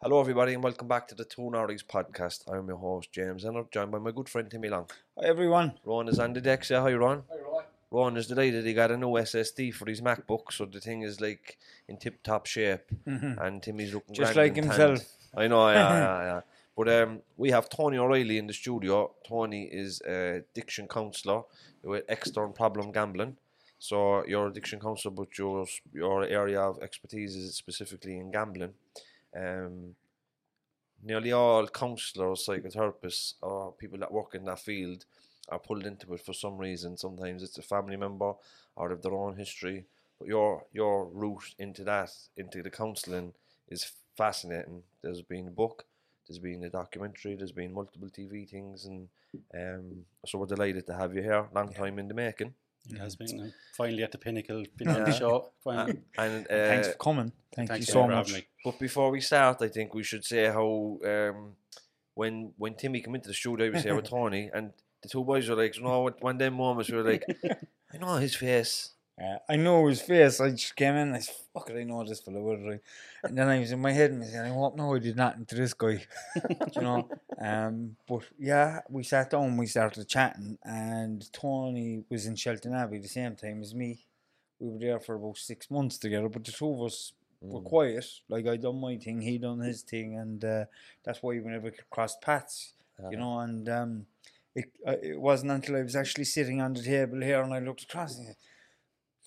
Hello, everybody, and welcome back to the Two Norries podcast. I'm your host, James, and I'm joined by my good friend Timmy Long. Hi everyone. Ron is on the deck. Say hi, Ron. Hi, Ron. Ron is delighted he got a new SSD for his MacBook, so the thing is like in tip top shape, and Timmy's looking Just grand like and himself. tanned. I know, yeah, yeah, yeah. But um, we have Tony O'Reilly in the studio. Tony is a addiction counsellor with Extern Problem Gambling. So you're addiction counsellor, but your your area of expertise is specifically in gambling. Um, nearly all counsellors, psychotherapists, or people that work in that field are pulled into it for some reason. Sometimes it's a family member or of their own history. But your your route into that, into the counselling, is fascinating. There's been a book, there's been a documentary, there's been multiple TV things, and um, so we're delighted to have you here. Long time in the making. It has been. I'm finally at the pinnacle, been on the show. Finally. And uh, Thanks for coming. Thank Thanks you so much. But before we start, I think we should say how um, when when Timmy came into the studio, we was here with Tony, and the two boys were like, you know, one of them moments we were like, I know his face. Uh, I know his face. I just came in. I said, "Fuck it, I know this fella." What did And then I was in my head and I said, "I hope no, I did nothing to this guy." you know. Um, but yeah, we sat down. We started chatting, and Tony was in Shelton Abbey the same time as me. We were there for about six months together, but the two of us were quiet. Like I done my thing, he done his thing, and uh, that's why we never crossed paths. You know, and um, it uh, it wasn't until I was actually sitting on the table here and I looked across and I said,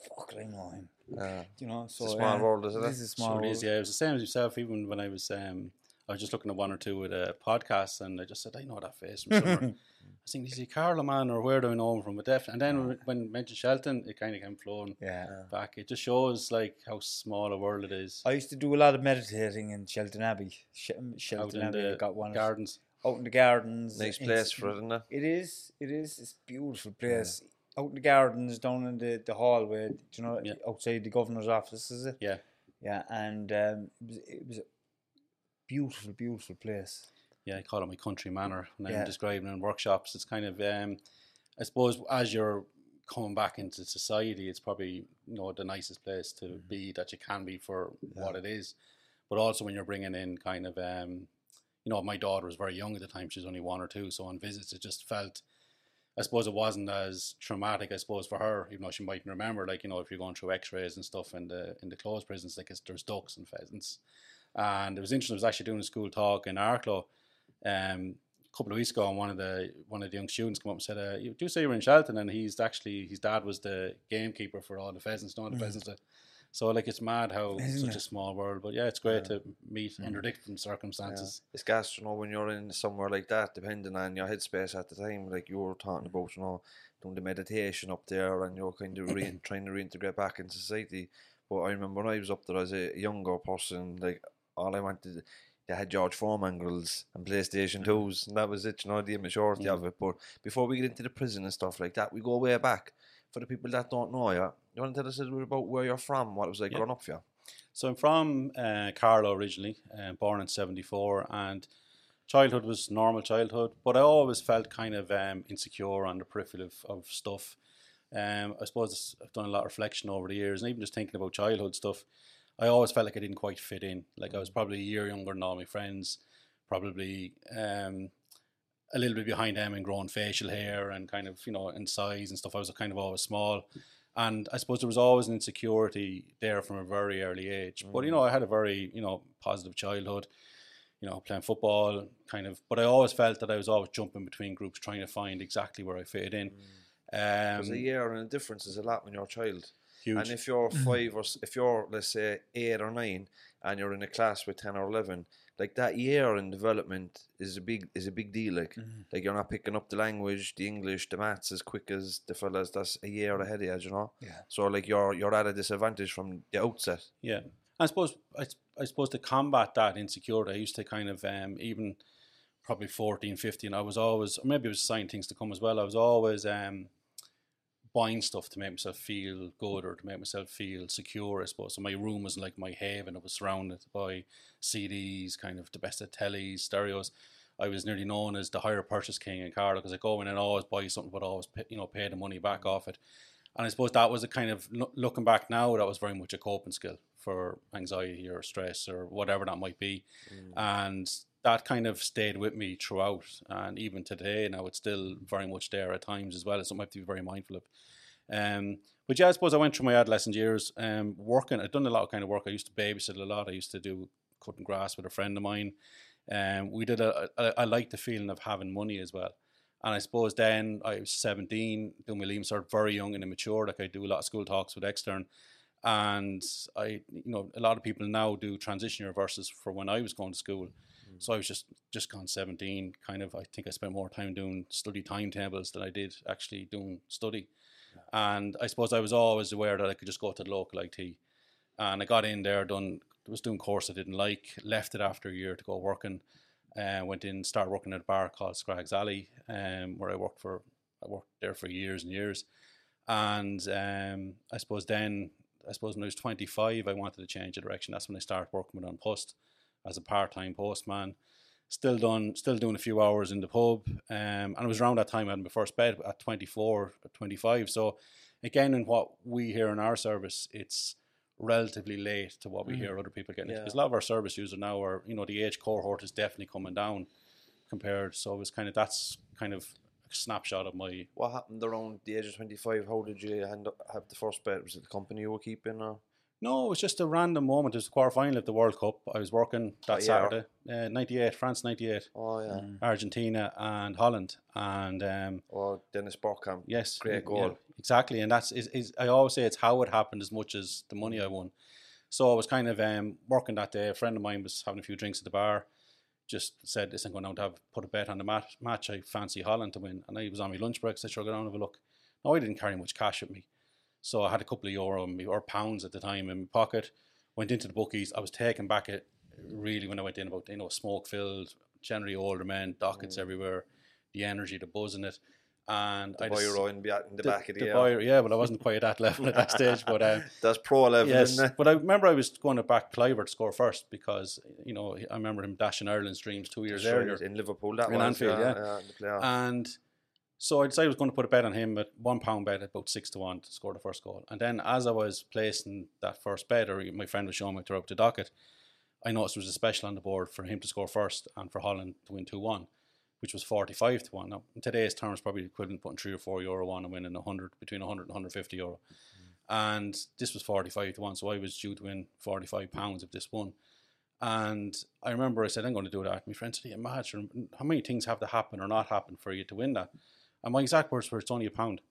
"Fuck, I know him." Uh, You know, so a small uh, world, isn't it? It is a small So it world. is, yeah. It was the same as yourself. Even when I was, um, I was just looking at one or two with a podcast, and I just said, I know that face from somewhere. I think is he Carlow man, or where do I know him from? But definitely. And then when- when mentioned Shelton, it kind of came flowing Yeah. back. It just shows like how small a world it is. I used to do a lot of meditating in Shelton Abbey. Sh- out Shelton in Abbey, the I got one of- gardens. out in the gardens. nice in- place for it, isn't it? It is. It is. It's a beautiful place. Out in the gardens, down in the, the hallway. Do you know Yeah. outside the governor's office? Is it? Yeah, Yeah, and um, it was it was a beautiful, beautiful place. yeah. I call it my country manor when Yeah. I'm describing in workshops. It's kind of, um, I suppose, as you're coming back into society, it's probably you know the nicest place to Mm-hmm. be that you can be for what it is. But also when you're bringing in kind of, um, you know, my daughter was very young at the time; she was only one or two. So on visits, it just felt, I suppose, it wasn't as traumatic. I suppose for her, even though she mightn't remember, like you know, if you're going through X-rays and stuff in the in the closed prisons, like there's ducks and pheasants. And it was interesting. I was actually doing a school talk in Arklow um, a couple of weeks ago, and one of the one of the young students came up and said, uh, "You do say you were in Shelton?" And he's actually his dad was the gamekeeper for all the pheasants, not the pheasants. That, so like it's mad how Mm. Isn't such it? a small world, but yeah, it's great to meet under different circumstances. It's gas, you know, when you're in somewhere like that, depending on your headspace at the time, like you were talking about, you know, doing the meditation up there and you're kind of re- trying to reintegrate back in society. But I remember when I was up there as a younger person, like all I wanted, they had George Foreman grills and PlayStation 2s, and that was it, you know, the immaturity of it. But before we get into the prison and stuff like that, we go way back. For the people that don't know you, you want to tell us a little bit about where you're from, what it was like Yeah. growing up for you? So I'm from uh, Carlow originally, uh, born in '74, and childhood was normal childhood, but I always felt kind of um, insecure on the peripheral of, of stuff. Um, I suppose I've done a lot of reflection over the years, and even just thinking about childhood stuff, I always felt like I didn't quite fit in. Like I was probably a year younger than all my friends, probably um, a little bit behind them in growing facial hair and kind of you know in size and stuff. I was kind of always small, and I suppose there was always an insecurity there from a very early age. But you know, mm. I had a very you know positive childhood. You know, playing football, kind of. But I always felt that I was always jumping between groups, trying to find exactly where I fit in. Mm. Because Um, a year and a difference is a lot when you're a child. huge. And if you're mm. five or if you're let's say eight or nine, and you're in a class with ten or eleven, like that year in development is a big is a big deal. Like like you're not picking up the language, the English, the maths as quick as the fellas. That's a year ahead of you, you know. Yeah. So like you're you're at a disadvantage from the outset. Yeah, I suppose I, I suppose to combat that insecurity, I used to kind of um, even probably 14, 15, I was always or maybe it was assigning things to come as well. I was always um, buying stuff to make myself feel good or to make myself feel secure. I suppose so. My room was like my haven. It was surrounded by CDs, kind of the best of tellies, stereos. I was nearly known as the hire purchase king in Carlow because I go oh, in and always buy something, but always pay, you know pay the money back off it. And I suppose that was a kind of looking back now, that was very much a coping skill for anxiety or stress or whatever that might be. And that kind of stayed with me throughout. And even today, now it's still very much there at times as well. It's something I have to be very mindful of. Um, but yeah, I suppose I went through my adolescent years um, working. I'd done a lot of kind of work. I used to babysit a lot. I used to do cutting grass with a friend of mine. Um, we did a, a, I liked the feeling of having money as well. And I suppose then I was 17, doing my leaving cert, very young and immature. Like I do a lot of school talks with extern. And I, you know, a lot of people now do transition year versus for when I was going to school. Mm. So I was just just gone 17. Kind of, I think I spent more time doing study timetables than I did actually doing study. And I suppose I was always aware that I could just go to the local IT. And I got in there, done was doing course I didn't like, left it after a year to go working. Uh, went in, started working at a bar called Scraggs Alley, um, where I worked for I worked there for years and years. And um, I suppose then, I suppose when I was 25, I wanted to change the direction. That's when I started working with on post as a part-time postman. Still done, still doing a few hours in the pub, um, and it was around that time I had my first bed at 24 or 25. So, again, in what we hear in our service, it's relatively late to what we mm-hmm. hear other people getting. Yeah. Because a lot of our service users now are, you know, the age cohort is definitely coming down compared. So it was kind of that's kind of a snapshot of my What happened around the age of twenty five? How did you hand up, have the first bet? Was it the company you were keeping or? No, it was just a random moment. It was the quarter final of the World Cup. I was working that What year? Saturday, uh, '98, France '98, Oh yeah. Mm. Argentina and Holland, and um, Or Dennis Bergkamp. yes, Great yeah, goal. exactly. And that's is, is I always say it's how it happened as much as the money I won. So I was kind of um, working that day. A friend of mine was having a few drinks at the bar. Just said, "Listen, I'm going down to have put a bet on the mat- match. I fancy Holland to win." And I was on my lunch break. So I said, "Sure, go down and have a look." No, I didn't carry much cash with me. So I had a couple of euro me, or pounds at the time in my pocket. Went into the bookies. I was taken back it really when I went in about you know smoke filled, generally older men, dockets everywhere, the energy, the buzz in it, and The I boy just- in, the, in the, back of the, air. boy- yeah, but I wasn't quite at that level at that stage. But um, That's pro level, yes, isn't it? but I remember I was going to back Kluivert to score first because you know I remember him dashing Ireland's dreams two years earlier. in Liverpool. That In was Anfield, yeah. in the. And so I decided I was going to put a bet on him at one pound bet at about six to one to score the first goal. And then as I was placing that first bet, or my friend was showing me throughout the docket, I noticed there was a special on the board for him to score first and for Holland to win two one, which was forty five to one. Now in today's terms, probably equivalent to putting three or four euro on and winning hundred between 100 and 150 euro. Mm. And this was forty five to one, so I was due to win forty five pounds if this won. And I remember I said, I'm going to do that. My friend said, yeah, mad, how many things have to happen or not happen for you to win that? And my exact words were, it's only a pound.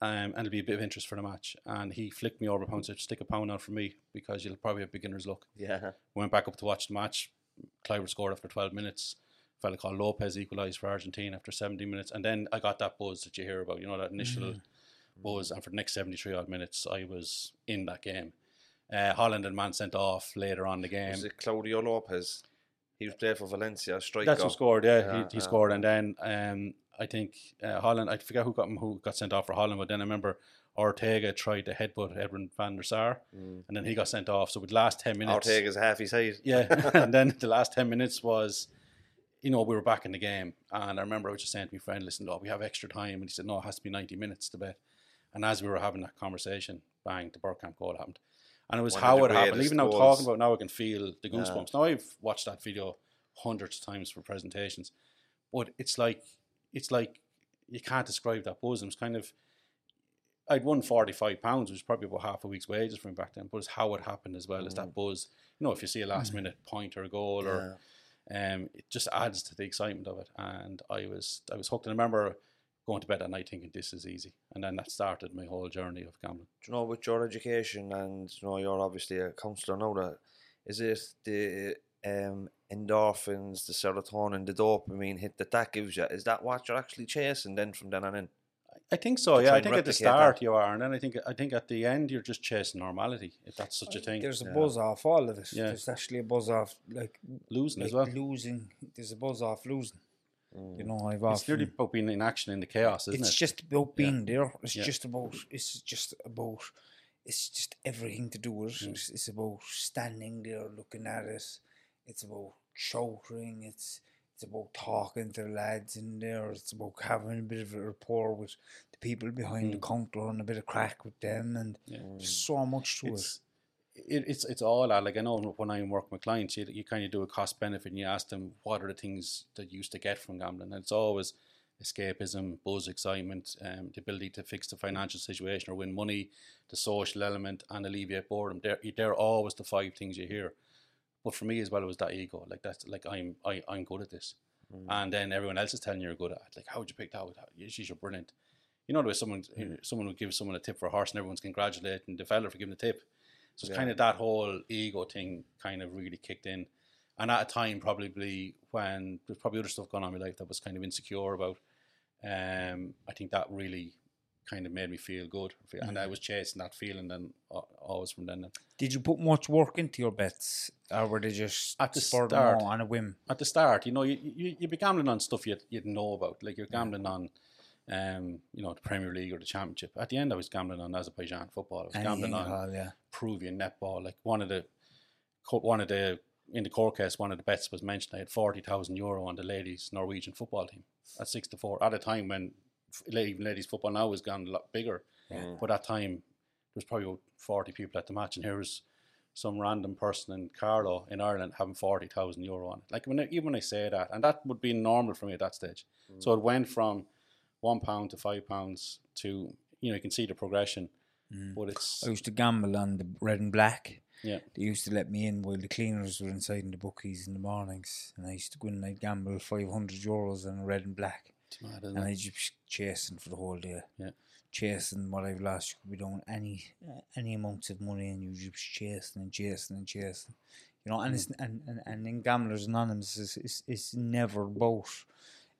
Um, and it'll be a bit of interest for the match. And he flicked me over a pound, said, stick a pound out for me because you'll probably have beginner's luck. yeah. Went back up to watch the match. Kluivert scored after 12 minutes. A fella called Lopez equalised for Argentina after 70 minutes. And then I got that buzz that you hear about, you know, that initial buzz. And for the next 73 odd minutes, I was in that game. Uh, Holland and man sent off later on the game. Was it Claudio Lopez? He was played for Valencia, striker. That's who scored. Yeah, Yeah, he, he yeah. scored, and then um, I think uh, Holland. I forget who got who got sent off for Holland, but then I remember Ortega tried to headbutt Edwin van der Sar, and then he got sent off. So with last ten minutes, Ortega's half his height. yeah, and then the last ten minutes was, you know, we were back in the game, and I remember I was just saying to my friend, "Listen, oh, we have extra time," and he said, "No, it has to be ninety minutes to bet." And as we were having that conversation, bang, the Bergkamp goal happened. And it was One how it happened. Even now talking about it now, I can feel the goosebumps. Now I've watched that video hundreds of times for presentations, but it's like it's like you can't describe that buzz. And it's kind of I'd won forty five pounds, which was probably about half a week's wages from back then. But it's how it happened as well as that buzz. You know, if you see a last minute point or a goal, or um, it just adds to the excitement of it. And I was I was hooked. And I remember going to bed at night thinking this is easy, and then that started my whole journey of gambling. Do you know, with your education and you know, you're obviously a counsellor now. That is it the um, endorphins, the serotonin, the dopamine hit that that gives you. Is that what you're actually chasing then from then on in? I think so. Yeah, I think at the start that. you are, and then I think I think at the end you're just chasing normality, if that's such a thing. There's a Yeah. buzz off all of it. Yeah. There's actually a buzz off like losing like as well. losing. There's a buzz off losing. You Mm. know, I've It's often. really about being in action in the chaos, isn't it's it? It's just about Yeah. being there. It's Yeah. just about. It's just about. It's just everything to do with it. Mm. It's, it's about standing there looking at it. It's about shouting. It's it's about talking to the lads in there. It's about having a bit of a rapport with the people behind the counter and a bit of crack with them. And Mm. Yeah. there's so much to it's it, it's it's all that. Like I know when I'm working with clients, you, you kind of do a cost benefit, and you ask them what are the things that you used to get from gambling, and it's always escapism, buzz, excitement, um, the ability to fix the financial situation or win money, the social element, and alleviate boredom. They're they're always the five things you hear. But for me as well, it was that ego. Like that's like I'm I, I'm good at this, and then everyone else is telling you you're good at. it. Like how would you pick that? How, geez, you're brilliant. You know, there was someone someone would give someone a tip for a horse, and everyone's congratulating the fella for giving the tip. So it's Yeah. kind of that whole ego thing kind of really kicked in. And at a time probably when there's probably other stuff going on in my life that was kind of insecure about. Um, I think that really kind of made me feel good. And I was chasing that feeling then uh, always from then. On. Did you put much work into your bets, or were they just At the start. on a whim? At the start, you know, you, you, you'd be gambling on stuff you'd, you'd know about. Like you're gambling on, um, you know, the Premier League or the Championship. At the end, I was gambling on Azerbaijan football. I was gambling on yeah. Peruvian netball. Like one of the, one of the in the court case, one of the bets was mentioned. I had forty thousand euro on the ladies Norwegian football team at six to four at a time when even ladies football now has gone a lot bigger. Mm. But at that time, there was probably about forty people at the match, and here was some random person in Carlow in Ireland having forty thousand euro on it. Like when I, even when I say that, and that would be normal for me at that stage. Mm. So it went from one pound to five pounds to you know you can see the progression. Mm. But it's I used to gamble on the red and black. yeah. They used to let me in while the cleaners were inside in the bookies in the mornings, and I used to go in and I'd gamble five hundred euros on red and black, It's mad, and? I'd just chasing for the whole day. Yeah. Chasing what I've lost, you could be doing any uh, any amounts of money, and you just chasing and chasing and chasing. You know, and it's and, and, and in Gamblers Anonymous, it's, it's, it's never about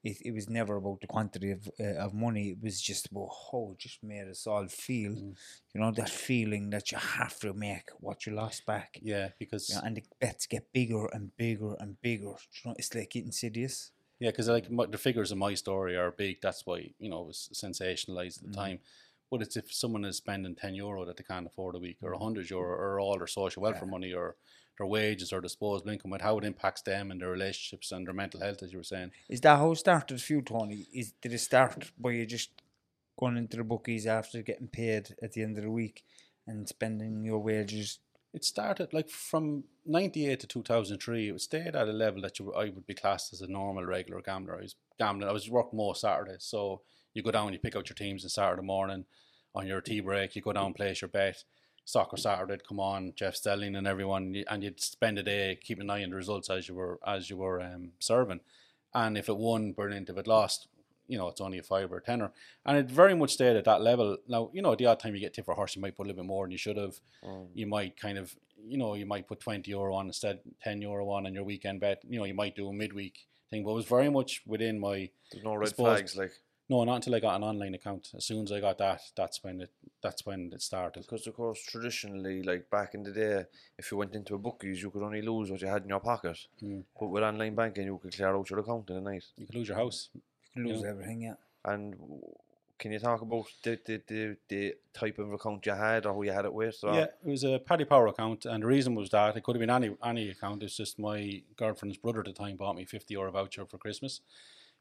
it, it was never about the quantity of uh, of money. It was just about how it just made us all feel. Mm. You know that feeling that you have to make what you lost back. Yeah, because You know, and the bets get bigger and bigger and bigger. You know, it's like insidious. Yeah, because like my, the figures in my story are big. That's why you know it was sensationalized at the mm-hmm. time. But it's if someone is spending ten euro that they can't afford a week, or a mm-hmm. hundred euro, or all their social welfare money, or their wages or disposable income, and how it impacts them and their relationships and their mental health, as you were saying. Is that how it started for you, Tony? Is did it start by you just going into the bookies after getting paid at the end of the week and spending your wages? It started like from '98 to 2003. It stayed at a level that you I would be classed as a normal, regular gambler. I was gambling. I was working most Saturdays, so you go down, you pick out your teams on Saturday morning on your tea break. You go down, place your bet. Soccer Saturday come on, Jeff Stelling and everyone, and you'd spend a day keeping an eye on the results as you were as you were um, serving. And if it won, brilliant. If it lost, you know, it's only a five or a tenner. And it very much stayed at that level. Now, you know, the odd time you get tip for a horse, you might put a little bit more than you should have. You might kind of, you know, you might put 20 euro on instead, 10 euro on on your weekend bet. You know, you might do a midweek thing, but it was very much within my. There's no red suppose- flags like No, not until I got an online account. As soon as I got that, that's when it that's when it started. because of course traditionally, like back in the day, if you went into a bookies, you could only lose what you had in your pocket. Mm. But with online banking, you could clear out your account in a night. You could lose your house. You can lose Yeah. everything, yeah. And can you talk about the the, the, the type of account you had or who you had it with? Or? Yeah, it was a Paddy Power account, and the reason was that it could have been any any account. It's just my girlfriend's brother at the time bought me fifty euro voucher for Christmas.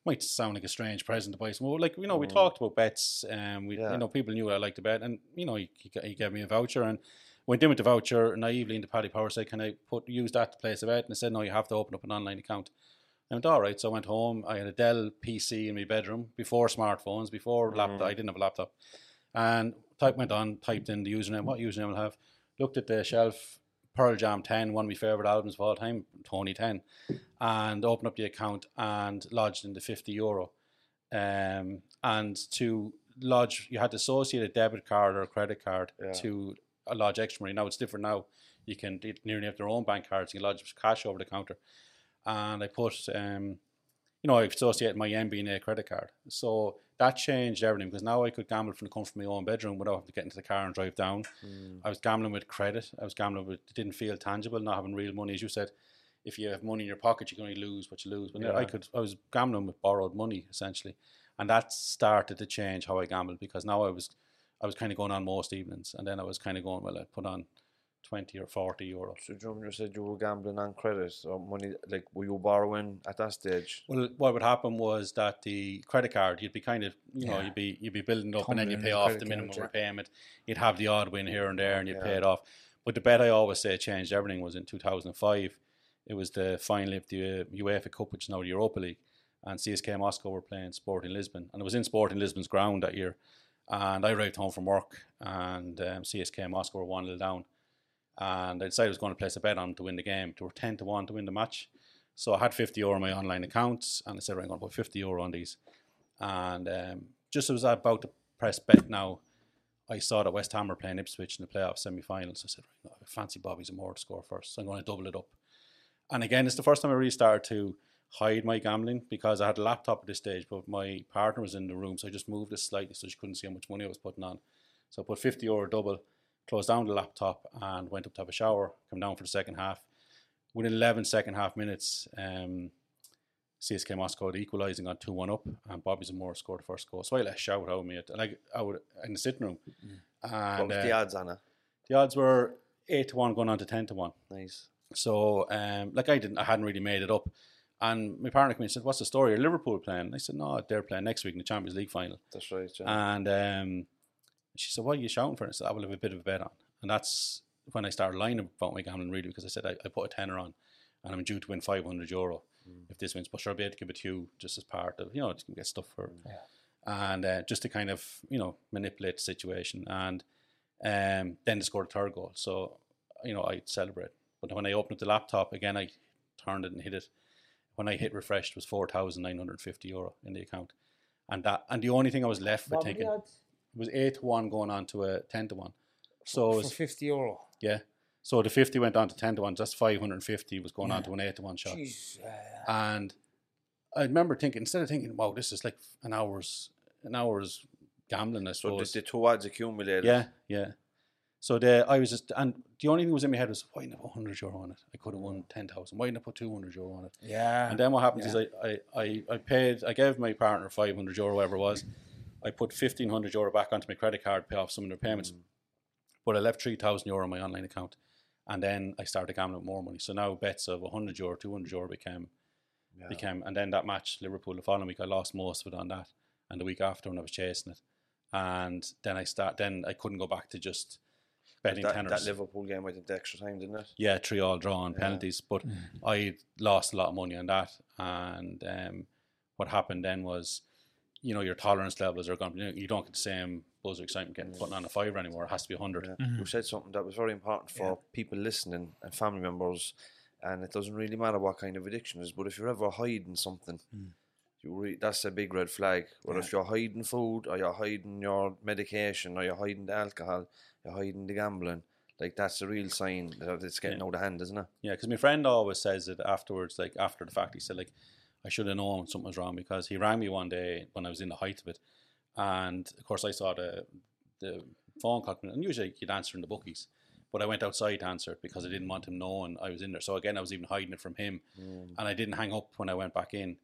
Might sound like a strange present to buy someone. Like you know, we mm. talked about bets, and we Yeah. you know people knew I liked to bet, and you know he, he, he gave me a voucher and went in with the voucher naively into Paddy Power said, "Can I put use that to place a bet?" And I said, "No, you have to open up an online account." I went, all right. So I went home. I had a Dell PC in my bedroom before smartphones, before laptop. I didn't have a laptop. And type went on, typed in the username, what username I'll have, looked at the shelf, Pearl Jam 10, one of my favourite albums of all time, Tony 10, and opened up the account and lodged in the 50 euro. Um, and to lodge, you had to associate a debit card or a credit card Yeah. to a lodge extra money. Now it's different now. You can nearly have their own bank cards. You can lodge cash over the counter. And I put, um, you know, I associated my MBNA credit card. So that changed everything because now I could gamble from the comfort of my own bedroom without having to get into the car and drive down. I was gambling with credit. I was gambling with it didn't feel tangible, not having real money. As you said, if you have money in your pocket, you can only lose what you lose. But I could, I was gambling with borrowed money essentially, and that started to change how I gambled because now I was, I was kind of going on most evenings, and then I was kind of going well. I put on twenty or forty euro. So John, you said you were gambling on credit or money. Like, were you borrowing at that stage? Well, what would happen was that the credit card, you'd be kind of, you know, you'd be you'd be building up, and then you Tumbling pay in the off credit the card, minimum yeah. repayment. You'd have the odd win here and there, and you'd pay it off. But the bet I always say changed everything was in 2005. It was the final of the uh, UEFA Cup, which is now the Europa League, and CSKA Moscow were playing Sporting Lisbon, and it was in Sporting Lisbon's ground that year. And I arrived home from work, and um, CSKA Moscow were one 0 down, and I decided I was going to place a bet on to win the game. They were ten to one to win the match. So I had 50 euro in my online accounts, and I said, I'm going to put 50 euro on these. And um, just as I was about to press bet now, I saw that West Ham were playing Ipswich in the playoff semi finals. I said, right, I fancy Bobby Zamora to score first. So I'm going to double it up. And again, it's the first time I really started to hide my gambling because I had a laptop at this stage, but my partner was in the room, so I just moved it slightly so she couldn't see how much money I was putting on. So I put 50 euro double, closed down the laptop, and went up to have a shower, come down for the second half. Within 11 second half minutes, um, CSKA Moscow equalising on 2 1 up, and Bobby Zamora scored the first goal. So I let a shout out me, at, like out in the sitting room. What And was uh, the odds on it? the odds were 8 to 1 going on to 10 to 1. Nice. So, um, like I didn't, I hadn't really made it up. And my partner came and said, "What's the story? Are Liverpool playing?" And I said, "No, they're playing next week in the Champions League final." That's right. Yeah. And um, she said, "What are you shouting for?" And I said, "I will have a bit of a bet on." And that's when I started lying about my gambling, really, because I said I, I put a tenner on, and I'm due to win 500 euro if this wins. But sure, I'll be able to give it to you just as part of, you know, just get stuff for, and uh, just to kind of, you know, manipulate the situation. And um, then they scored a third goal, so you know I celebrate. But when I opened up the laptop again, I turned it and hit it. When I hit refreshed, it was four thousand nine hundred fifty euro in the account, and that and the only thing I was left with thinking it was eight to one going on to a ten to one. So it for was, 50 euro. yeah. So the fifty went on to ten to one. Just five hundred and fifty was going on to an eight to one shot. Jeez. uh, And I remember thinking instead of thinking, "Wow, this is like an hour's an hour's gambling," I so suppose. the, the two odds accumulated. Yeah, yeah. So the I was just and the only thing that was in my head was why didn't I put hundred euro on it? I could have won ten thousand. Why didn't I put two hundred euro on it? yeah. And then what happens yeah. is I, I, I, I paid I gave my partner five hundred euro, whatever it was. I put fifteen hundred euro back onto my credit card, pay off some of their payments. But I left three thousand euro in my online account. And then I started gambling with more money. So now bets of hundred euro, two hundred euro became Yeah. became and then that match, Liverpool the following week I lost most of it on that. And the week after when I was chasing it. And then I start then I couldn't go back to just betting that, tenors. that Liverpool game went into extra time, didn't it? Yeah, three all draw on Yeah. penalties. But I lost a lot of money on that. And um, what happened then was, you know, your tolerance levels are going. You, know, you don't get the same buzz or excitement getting putting on a fiver mm. anymore. It has to be hundred. Yeah. You said something that was very important for people listening and family members, and it doesn't really matter what kind of addiction it is, but if you're ever hiding something, mm. you re- that's a big red flag. Or if you're hiding food, or you're hiding your medication, or you're hiding the alcohol, you're hiding the gambling, like that's a real sign that it's getting out of hand, isn't it? Yeah, because my friend always says it afterwards, like after the fact. He said, like, I should have known something was wrong because he rang me one day when I was in the height of it, and of course I saw the the phone call, and usually you'd answer in the bookies, but I went outside to answer it because I didn't want him knowing I was in there. So again, I was even hiding it from him, mm. and I didn't hang up when I went back in.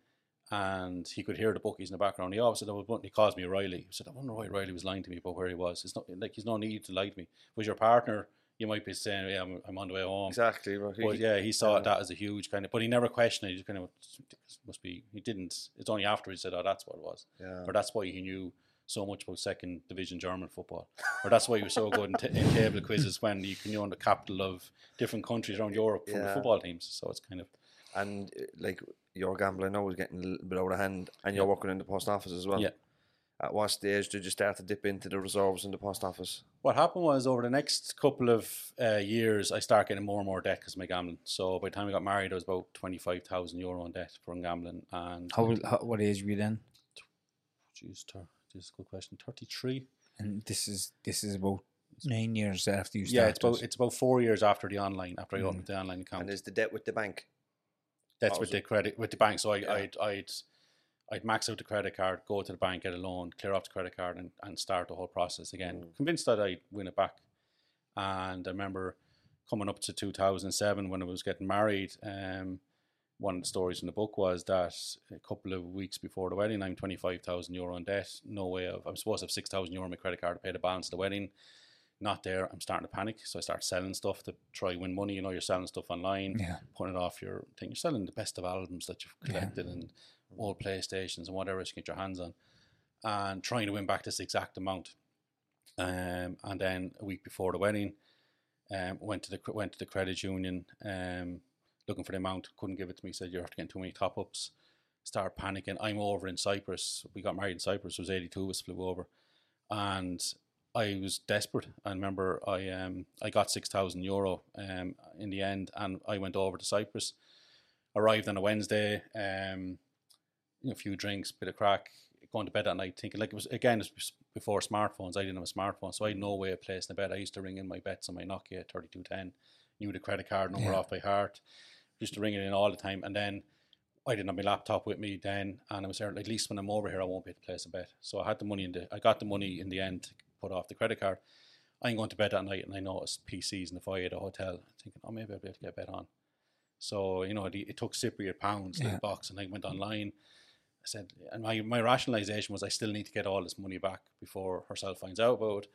And he could hear the bookies in the background. He always said, oh, "He calls me Riley." He said, "I wonder why Riley was lying to me about where he was. It's not like he's no need to lie to me. Was your partner, you might be saying, "Yeah, I'm, I'm on the way home." Exactly. Right. But yeah, he saw that as a huge kind of, but he never questioned it. He just kind of must be. He didn't. It's only after he said, "Oh, that's what it was," Yeah. or that's why he knew so much about second division German football, or that's why he was so good in, t- in table quizzes when you can know the capital of different countries around Europe from the football teams. So it's kind of and uh, like your gambling now is getting a little bit out of hand, and you're working in the post office as well. Yeah. At what stage did you start to dip into the reserves in the post office? What happened was over the next couple of uh, years, I started getting more and more debt because of my gambling. So by the time I got married, I was about twenty five thousand euro in debt from gambling. And How, old- how what age were you then? Jeez, tur- this is a good question. Thirty three. And this is this is about nine years after you started. Yeah, it's about it's about four years after the online after I Mm. opened the online account. And is the debt with the bank? That's with so- the credit with the bank. So I, Yeah. I'd I'd I'd max out the credit card, go to the bank, get a loan, clear off the credit card, and, and start the whole process again. Mm. Convinced that I'd win it back. And I remember coming up to 2007 when I was getting married. Um, one of the stories in the book was that a couple of weeks before the wedding, I'm 25,000 euro in debt. No way of, I'm supposed to have 6,000 euro on my credit card to pay the balance of the wedding. Not there. I'm starting to panic. So I start selling stuff to try to win money. You know, you're selling stuff online Yeah. putting it off your thing. You're selling the best of albums that you've Yeah. collected and old PlayStations and whatever you can get your hands on, and trying to win back this exact amount. Um, and then a week before the wedding, um, went to the went to the credit union, um, looking for the amount. Couldn't give it to me. Said you're to get too many top ups. Start panicking. I'm over in Cyprus. We got married in Cyprus. It was 82 of us flew over, and I was desperate. I remember I um I got six thousand euro um in the end, and I went over to Cyprus. Arrived on a Wednesday, um, you a few drinks, bit of crack, going to bed at night, thinking like it was again it was before smartphones. I didn't have a smartphone, so I had no way of placing a bet. I used to ring in my bets on my Nokia thirty two ten, knew the credit card number Yeah. off by heart, used to ring it in all the time, and then. I didn't have my laptop with me then, and I was certain at least when I'm over here, I won't be able to place a bet. So I had the money in the, I got the money in the end to put off the credit card. I'm going to bed that night, and I noticed PCs in the foyer of the hotel, thinking, oh, maybe I'll be able to get a bet on. So you know, it, it took Cypriot pounds Yeah. like box, and I went mm. online. I said, and my my rationalization was, I still need to get all this money back before herself finds out about it,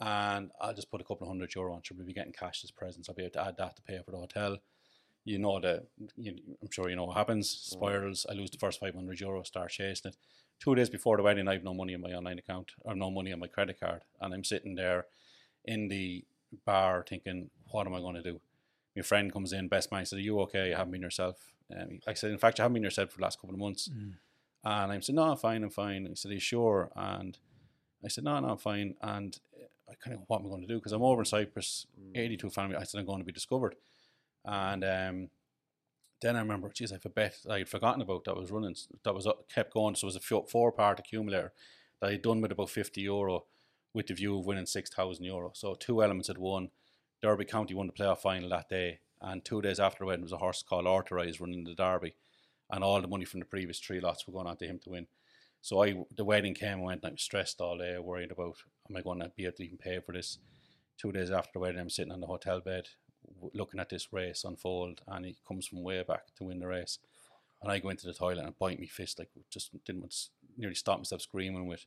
and I'll just put a couple of hundred euro on. She'll be getting cash as presents. I'll be able to add that to pay for the hotel. You know that you, I'm sure you know what happens. Spirals. I lose the first 500 euro. Start chasing it. Two days before the wedding, I have no money in my online account or no money on my credit card, and I'm sitting there in the bar thinking, what am I going to do? My friend comes in, best man, said, Are you okay? You haven't been yourself. Um, I said, In fact, you haven't been yourself for the last couple of months. Mm. And I said, No, I'm fine, I'm fine. He said, Are you sure? And I said, No, no, I'm fine. And I kind of, what am I going to do? Because I'm over in Cyprus, 82 family. I said, I'm going to be discovered. And um, then I remember, geez, a bet I had forgotten about that was running, that was up- kept going. So it was a four part accumulator that I'd done with about 50 euro with the view of winning 6,000 euro. So two elements had won. Derby County won the playoff final that day. And two days after the wedding was a horse called Authorized running the Derby. And all the money from the previous three lots were going on to him to win. So I, the wedding came and went, and I was stressed all day, worried about, am I going to be able to even pay for this? Two days after the wedding, I'm sitting on the hotel bed w- looking at this race unfold, and he comes from way back to win the race. And I go into the toilet and bite my fist, like just didn't want to, nearly stop myself screaming with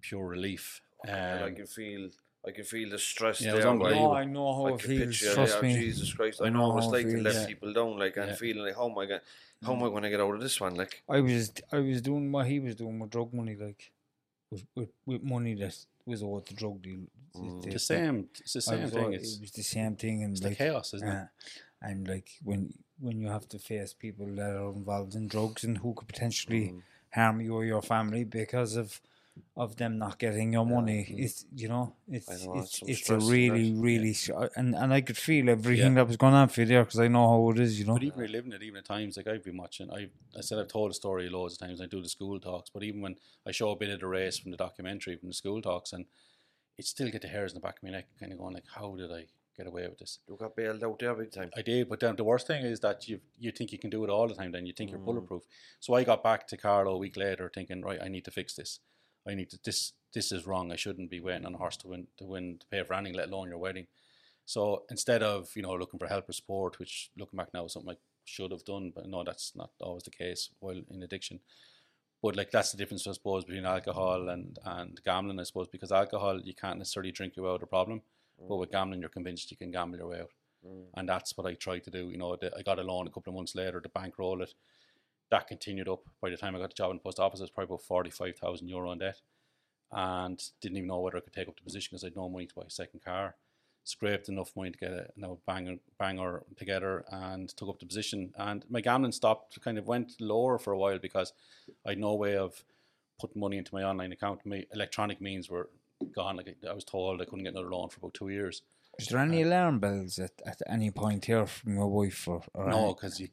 pure relief. and I Um, can feel, I can feel the stress Yeah, it was there. unbelievable. No, I know how I it feels. Trust yeah, me. Jesus Christ, I I know know what it's how it like to feels. let Yeah. people down, like, and Yeah. feeling like, how am I going, how am I going to get out of this one, like? I was I was doing what he was doing with drug money, like with with, with money that was owed to drug deal. Mm. they- the same, it's the same was thing. all- It's, it was the same thing, and it's like the chaos, isn't it? uh, and like when when you have to face people that are involved in drugs and who could potentially Mm. harm you or your family because of of them not getting your money. mm. It's you know it's know, it's it's it's a stress in really that. really sh- and and I could feel everything Yeah. that was going on for you there because I know how it is. You know. But even reliving it, even at times, like I've been watching, I I said I've told the story loads of times. I do the school talks, but even when I show a bit of the race from the documentary from the school talks, and it still get the hairs in the back of my neck, kind of going like, how did I get away with this? You got bailed out there big time. I did, but then the worst thing is that you you think you can do it all the time. Then you think you're Mm. bulletproof. So I got back to Carlow a week later, thinking, right, I need to fix this. I need to this this is wrong. I shouldn't be waiting on a horse to win to win to pay for anything, let alone your wedding. So instead of you know looking for help or support, which looking back now is something I should have done, but no, that's not always the case while in addiction. But like that's the difference, I suppose, between alcohol and and gambling, I suppose, because alcohol you can't necessarily drink you out of a problem, but with gambling you're convinced you can gamble your way out Mm. and that's what I tried to do. You know, the, I got a loan a couple of months later to bankroll it. That continued up. By the time I got the job in the post office, I was probably about forty-five thousand euro in debt, and didn't even know whether I could take up the position because I had no money to buy a second car. scraped enough money to get a you know, banger banger together and took up the position. And my gambling stopped, kind of went lower for a while because I had no way of putting money into my online account. My electronic means were gone. Like I was told I couldn't get another loan for about two years. Is there any uh, alarm bells at, at any point here from your wife or, or No, because you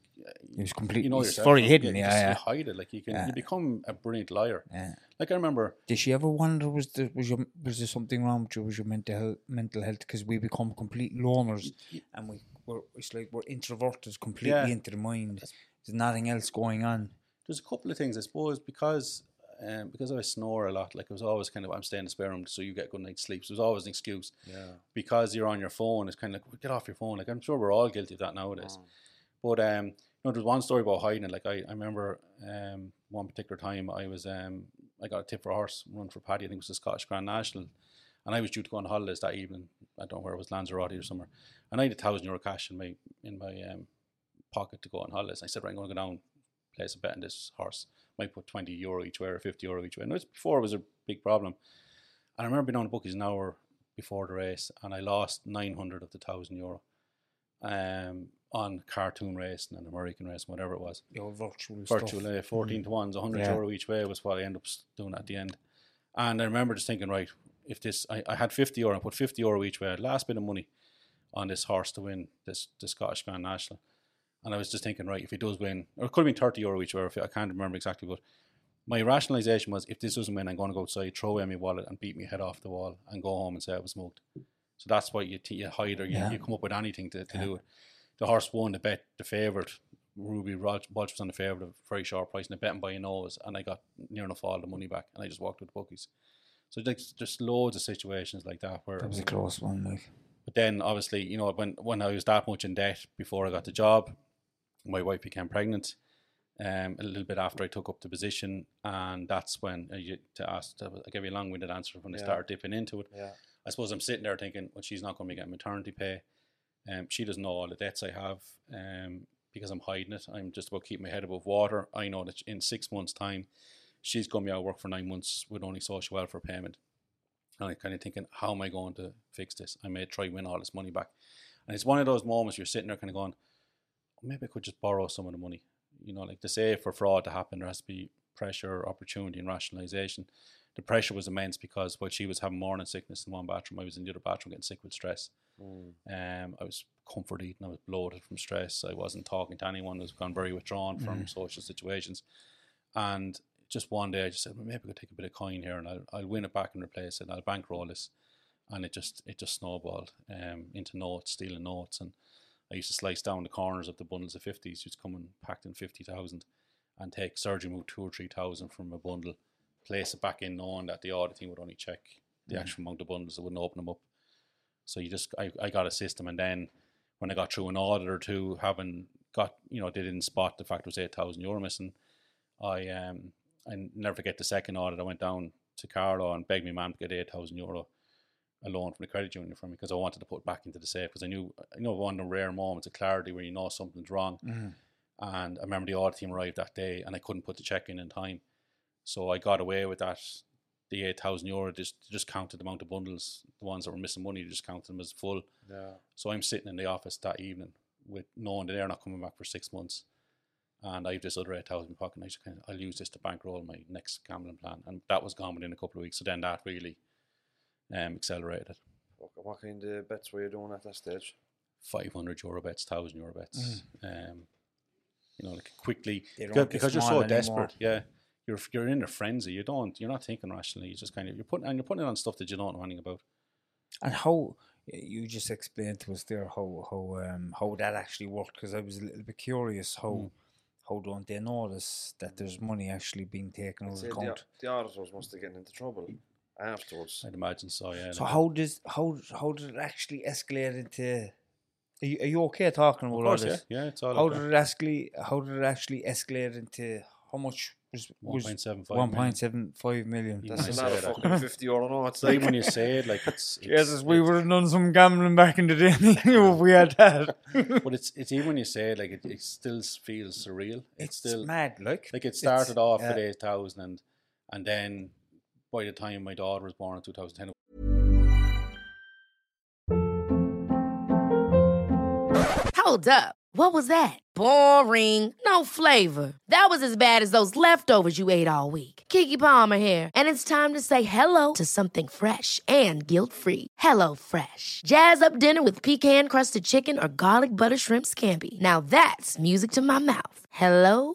It was completely. you know it's yourself, very hidden. you Yeah, yeah, hide it. Like you can, Yeah. you become a brilliant liar. yeah. Like I remember, Did she ever wonder was there was your was there something wrong with you? Was your mental health, mental health? Because we become complete loners, and we we're it's like we're introverted completely Yeah. into the mind. There's nothing else going on. there's a couple of things I suppose because um, because I snore a lot. Like it was always kind of I'm staying in the spare room so you get a good night's sleep. So there's always an excuse. Yeah. because you're on your phone, it's kind of like get off your phone. Like I'm sure we're all guilty of that nowadays. But um, you know, there's one story about hiding. Like I, I remember um, one particular time I was um, I got a tip for a horse run for Paddy. I think it was the Scottish Grand National, and I was due to go on holidays that evening. I don't know where it was, Lanzarote or somewhere. And I had a thousand euro cash in my in my um, pocket to go on holidays. And I said, right, I'm going to go down, place a bet on this horse. Might put twenty euro each way or fifty euro each way. And it was before it was a big problem. And I remember being on the bookies an hour before the race, and I lost nine hundred of the thousand euro um, on cartoon racing and American racing, whatever it was. Your virtual Virtual stuff. uh, 14 to 1s, 100 Yeah. euro each way was what I ended up doing at the end. And I remember just thinking, right, if this, I, I had 50 euro, I put 50 euro each way, last bit of money on this horse to win this the Scottish Grand National. And I was just thinking, right, if he does win, or it could have been 30 euro each way, I can't remember exactly, but my rationalization was if this doesn't win, I'm going to go outside, throw away my wallet, and beat my head off the wall and go home and say I was mugged. So that's why you, t- you hide or you, Yeah. you come up with anything to, to Yeah. do it. The horse won the bet, the favourite. Ruby Rog- was on the favourite, a very short price, and I bet him by a nose, and I got near enough all the money back, and I just walked with the bookies. So like, just loads of situations like that where That was a close one. Like but then obviously, you know, when when I was that much in debt before I got the job, my wife became pregnant. Um, a little bit after I took up the position, and that's when uh, you to ask. To, I gave you a long-winded answer when I Yeah. started dipping into it. Yeah. I suppose I'm sitting there thinking, well, she's not going to be getting maternity pay. Um, she doesn't know all the debts I have. Um, because I'm hiding it. I'm just about keeping my head above water. I know that in six months' time, she's going to be out of work for nine months with only social welfare payment. And I'm kind of thinking, how am I going to fix this? I may try win all this money back. And it's one of those moments you're sitting there kind of going, maybe I could just borrow some of the money. You know, like to say for fraud to happen, there has to be pressure, opportunity, and rationalization. The pressure was immense because while she was having morning sickness in one bathroom, I was in the other bathroom getting sick with stress. Mm. Um, I was comfort eating, I was bloated from stress. I wasn't talking to anyone. I was gone very withdrawn from social situations. And just one day, I just said, well, maybe I could take a bit of coin here, and I'll, I'll win it back and replace it. And I'll bankroll this, and it just it just snowballed um, into notes, stealing notes, and I used to slice down the corners of the bundles of fifties, just coming packed in fifty thousand, and take surgery move two or three thousand from a bundle, place it back in, knowing that the auditing would only check the actual amount of bundles, it wouldn't open them up. So you just I, I got a system, and then when I got through an audit or two, having got you know they didn't spot the fact it was eight thousand euro missing, I um I never forget the second audit. I went down to Carlow and begged my mum to get eight thousand euro a loan from the credit union for me because I wanted to put it back into the safe because I knew you know one of the rare moments of clarity where you know something's wrong. Mhm. And I remember the audit team arrived that day and I couldn't put the check in in time, so I got away with that. The eight thousand euro just just counted the amount of bundles, the ones that were missing money, just counted them as full. Yeah. So I'm sitting in the office that evening with knowing that they're not coming back for six months, and I have this other eight thousand in pocket. And I just kind of I'll use this to bankroll my next gambling plan, and that was gone within a couple of weeks. So then that really um, accelerated. What, what kind of bets were you doing at that stage? Five hundred euro bets, thousand euro bets. Um, you know, like quickly because, you're so small anymore. desperate. Yeah, you're you're in a frenzy. You don't you're not thinking rationally. You just kind of you're putting and you're putting it on stuff that you don't know anything about. And how you just explained to us there how how um how that actually worked because I was a little bit curious how Mm. how don't they notice that there's money actually being taken I'd out of say the the, account? the auditors must have gotten into trouble afterwards. I'd imagine so. Yeah. So like- how does how how did it actually escalate into? Are you, are you okay talking about Of all course, yeah, this? yeah. It's all How okay. did it actually how did it actually escalate into how much was was 1.75 one million. point seven five million? You That's might another say that. fucking 50 euro note. It's It's like like when you say it, like it's, it's Jesus, we it's- would have done some gambling back in the day if we had that. But it's it's even when you say it, like it, it still feels surreal. It's, it's still mad, like like it started off yeah. at eight thousand, and and then by the time my daughter was born in two thousand ten, Hold up. What was that? Boring. No flavor. That was as bad as those leftovers you ate all week. Keke Palmer here, and it's time to say hello to something fresh and guilt-free. Hello Fresh. Jazz up dinner with pecan-crusted chicken or garlic butter shrimp scampi. Now that's music to my mouth. Hello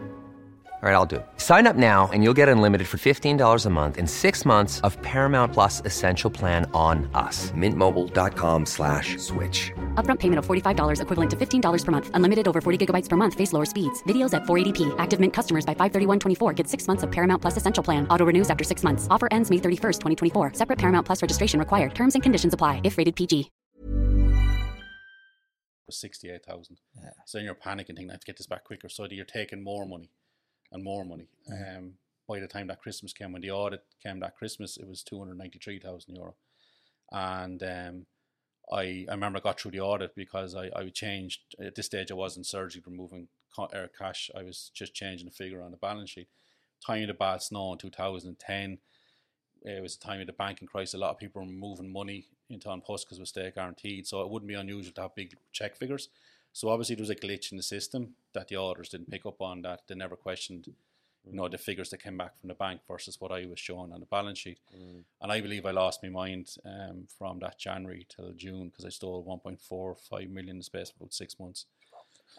All right, I'll do it. Sign up now and you'll get unlimited for $15 a month in six months of Paramount Plus Essential Plan on us. Mintmobile.com slash switch. Upfront payment of $45 equivalent to $15 per month. Unlimited over 40 gigabytes per month. Face lower speeds. Videos at 480p. Active Mint customers by 531.24 get six months of Paramount Plus Essential Plan. Auto renews after six months. Offer ends May 31st, 2024. Separate Paramount Plus registration required. Terms and conditions apply if rated PG. was 68,000. So then you're panicking, thinking, I have to get this back quicker. So you're taking more money and more money. Um, by the time that Christmas came, when the audit came that Christmas, it was 293,000 euro. And um, I, I remember I got through the audit because I, I changed, at this stage I wasn't surgically removing uh, cash, I was just changing the figure on the balance sheet. Time of the bad snow in 2010, it was a time of the banking crisis. A lot of people were moving money into An Post because it was state guaranteed. So it wouldn't be unusual to have big check figures. So obviously there was a glitch in the system that the auditors didn't pick up on. That they never questioned, you know, the mm. figures that came back from the bank versus what I was showing on the balance sheet. Mm. And I believe I lost my mind um, from that January till June because I stole 1.45 million in the space of about six months.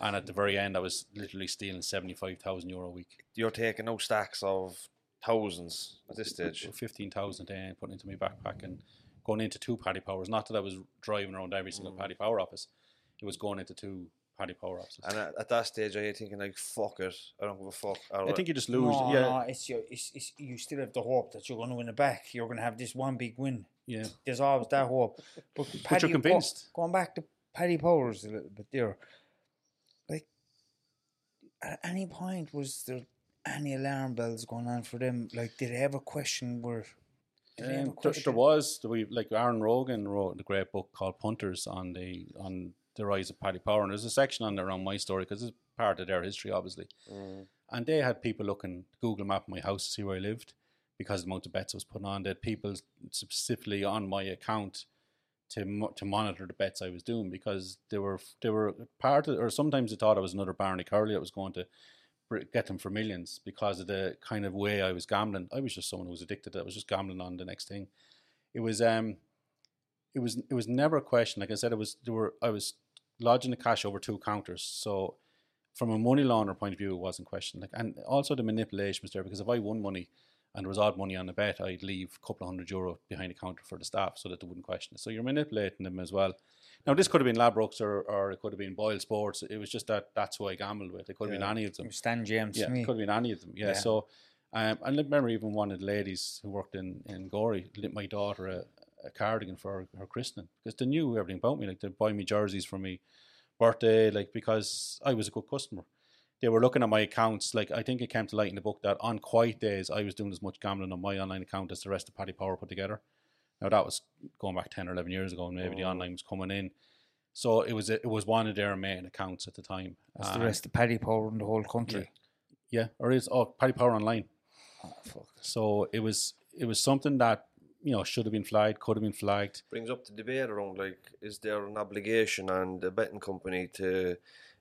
And at the very end, I was literally stealing 75,000 euro a week. You're taking no stacks of thousands at this stage. So 15,000 a day and putting into my backpack and going into two Paddy Powers. Not that I was driving around every single mm. Paddy Power office. It was going into two Paddy Power offices. And at, at that stage, are you thinking like, "Fuck it, I don't give a fuck"? Or, I think you just lose. No, yeah, no, it's, your, it's, it's you still have the hope that you're going to win it back. You're going to have this one big win. yeah. There's always that hope. But, Paddy, go- convinced. going back to Paddy Powers a little bit there, like at any point was there any alarm bells going on for them? Like, did they ever question where? Did they ever Um, there, there was there we like Aaron Rogan wrote a great book called Punters on the on the rise of Paddy Power, and there's a section on there on my story because it's part of their history, obviously. And they had people looking Google Map my house to see where I lived because the amount of bets I was putting on. They had people specifically on my account to mo- to monitor the bets I was doing because they were they were part of, or sometimes they thought I was another Barney Curley that was going to get them for millions because of the kind of way I was gambling. I was just someone who was addicted. I was just gambling on the next thing. It was um, it was it was never a question. Like I said, it was there were I was lodging the cash over two counters. So from a money launderer point of view, it wasn't questioned. Like and also the manipulation was there because if I won money and there was odd money on the bet, I'd leave a couple of hundred euro behind the counter for the staff so that they wouldn't question it. So you're manipulating them as well. Now this could have been Ladbrokes or, or it could have been Boyle Sports. It was just that that's who I gambled with. It could have been any of them. Stan James Yeah, it could have been any of them. Yeah. Yeah. So, um, I remember even one of the ladies who worked in in Gorey lit my daughter a, a cardigan for her, her christening because they knew everything about me. Like they'd buy me jerseys for me birthday, like because I was a good customer. They were looking at my accounts. Like I think it came to light in the book that on quiet days I was doing as much gambling on my online account as the rest of Paddy Power put together. Now that was going back ten or eleven years ago, and maybe the oh. online was coming in. So it was it was one of their main accounts at the time. That's the rest of Paddy Power in the whole country. yeah, or is oh Paddy Power Online. Oh, fuck. So it was it was something that you know should have been flagged, could have been flagged. brings up the debate around like, is there an obligation on the betting company to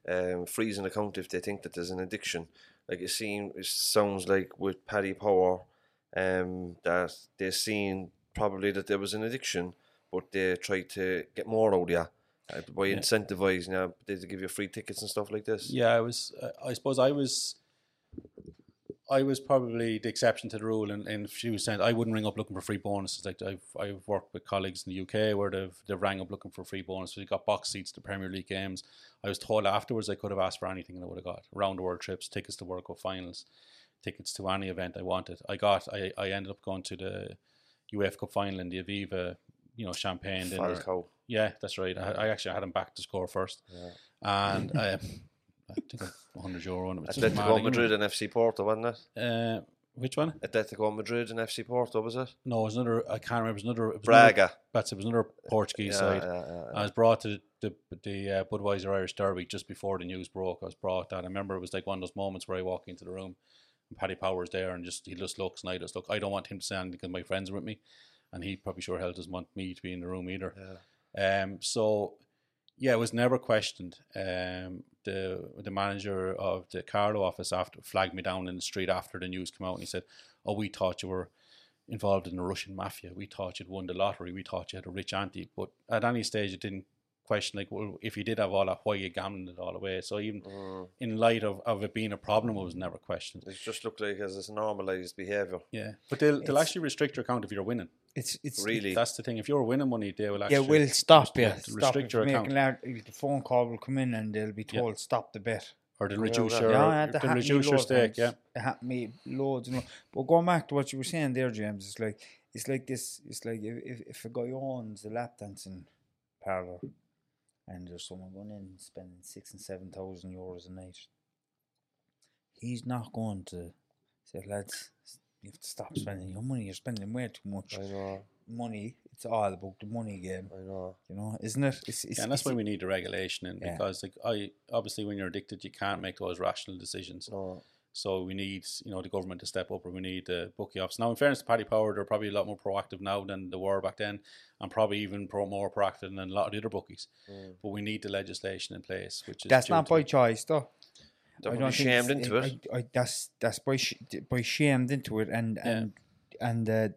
um, freeze an account if they think that there's an addiction? Like it seems, it sounds like with Paddy Power, um, that they're seeing probably that there was an addiction, but they tried to get more out of you uh, by Yeah. incentivizing you. Did they give you free tickets and stuff like this? Yeah, I was. Uh, I suppose I was. I was probably the exception to the rule in, in a few sense. I wouldn't ring up looking for free bonuses. Like I've I've worked with colleagues in the UK where they've they've rang up looking for free bonuses. We got box seats to Premier League games. I was told afterwards I could have asked for anything and I would have got round the world trips, tickets to World Cup finals, tickets to any event I wanted. I got I, I ended up going to the UEFA Cup final in the Aviva, you know, champagne dinner. Falcao. Yeah, that's right. I, I actually had him back to score first, and uh, I think a hundred euro. And it. Atletico Madrid and FC Porto, wasn't it? Uh, which one? Atletico Madrid and FC Porto, was it? No, it was another. I can't remember. It was another. It was Braga. Another, that's it. Was another Portuguese Yeah, side. yeah, yeah, I was brought to the the uh, Budweiser Irish Derby just before the news broke. I was brought that. I remember it was like one of those moments where I walk into the room, and Paddy Power's there, and just he just looks, and I just look. I don't want him to say anything because my friends are with me, and he probably sure hell doesn't want me to be in the room either. Um. So, yeah, it was never questioned. Um. The the manager of the Carlow office after flagged me down in the street after the news came out, and he said, "Oh, we thought you were." involved in the Russian mafia. We thought you'd won the lottery. We thought you had a rich auntie. But at any stage, it didn't question like, well, if you did have all that, why you gambling it all away? So even Mm. in light of, of it being a problem, it was never questioned. It just looked like as this normalised behaviour. Yeah, but they'll, they'll actually restrict your account if you're winning. It's it's Really? That's the thing. If you're winning money, they will actually we'll stop you. yeah, Stop restrict if your make account, an the phone call will come in and they'll be Yeah. told stop the bet. or they'll reduce your yeah, that they'll reduce your stake. Yeah. It happened me loads and loads. But going back to what you were saying there, James, it's like it's like this. It's like if if, if a guy owns a lap dancing parlor, and there's someone going in spending six and seven thousand euros a night, he's not going to say, lads, you have to stop spending your money. You're spending way too much I know, money. It's all about the money game, I know. you know, isn't it? It's, it's, yeah, and that's it's- why we need the regulation in Yeah. because like I obviously when you're addicted, you can't make those rational decisions. No. So we need, you know, the government to step up, or we need the bookie office. Now, in fairness to Paddy Power, they're probably a lot more proactive now than they were back then, and probably even pro- more proactive than a lot of the other bookies. Mm. But we need the legislation in place, which is That's not by choice, though. They're I don't shamed into it. I, I, that's that's by sh- by shamed into it, and Yeah. and and uh,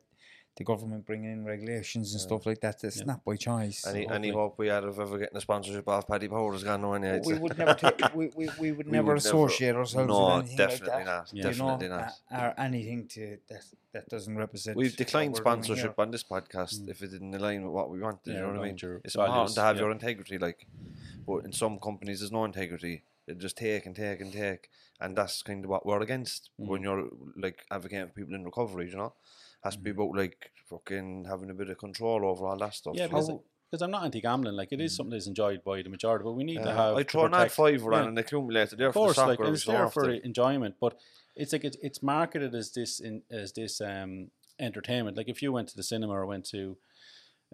the government bringing in regulations and stuff like that. That's Yeah. not by choice. Any, any hope we had of ever getting a sponsorship off Paddy Power has gone no any. we would never take, we, we, we would never associate ourselves No, with anything definitely like that. not. Yeah. Definitely you know, not. or anything to that that doesn't represent. We've declined sponsorship on this podcast if it didn't align with what we wanted. Yeah, you know what I mean? It's values, important to have yeah. your integrity, like. But in some companies, there's no integrity. They just take and take and take, and that's kind of what we're against Mm. when you're like advocating for people in recovery. You know, has to be about like fucking having a bit of control over all that stuff. Yeah, because, because I'm not anti-gambling. Like it is something that's enjoyed by the majority, but we need to Uh, have. I throw an ad five yeah. around and accumulated there of for the course, like it's there for enjoyment, but it's like it's, it's marketed as this in, as this um, entertainment. Like if you went to the cinema or went to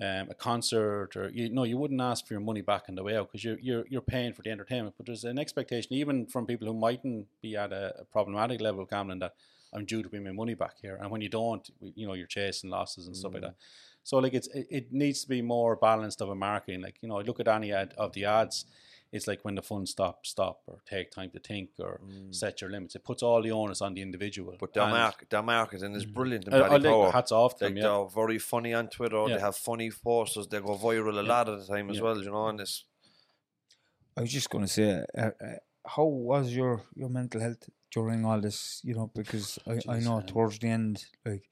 um, a concert, or you know, you wouldn't ask for your money back on the way out because you're you're you're paying for the entertainment. But there's an expectation, even from people who mightn't be at a, a problematic level of gambling, that I'm due to bring my money back here. And when you don't, you know, you're chasing losses and stuff like that. So like it's it, it needs to be more balanced of a marketing. Like you know, look at any ad of the ads. It's like when the fun stop, stop, or take time to think, or set your limits. It puts all the onus on the individual. But their, And- mark, their marketing is brilliant in I- I Power. hats off to like them, yeah. They're very funny on Twitter. Yeah. They have funny posters. They go viral a lot of the time as Yeah. well. You know, and it's I was just going to say, uh, uh, how was your your mental health during all this? You know, because I, I know um, towards the end, like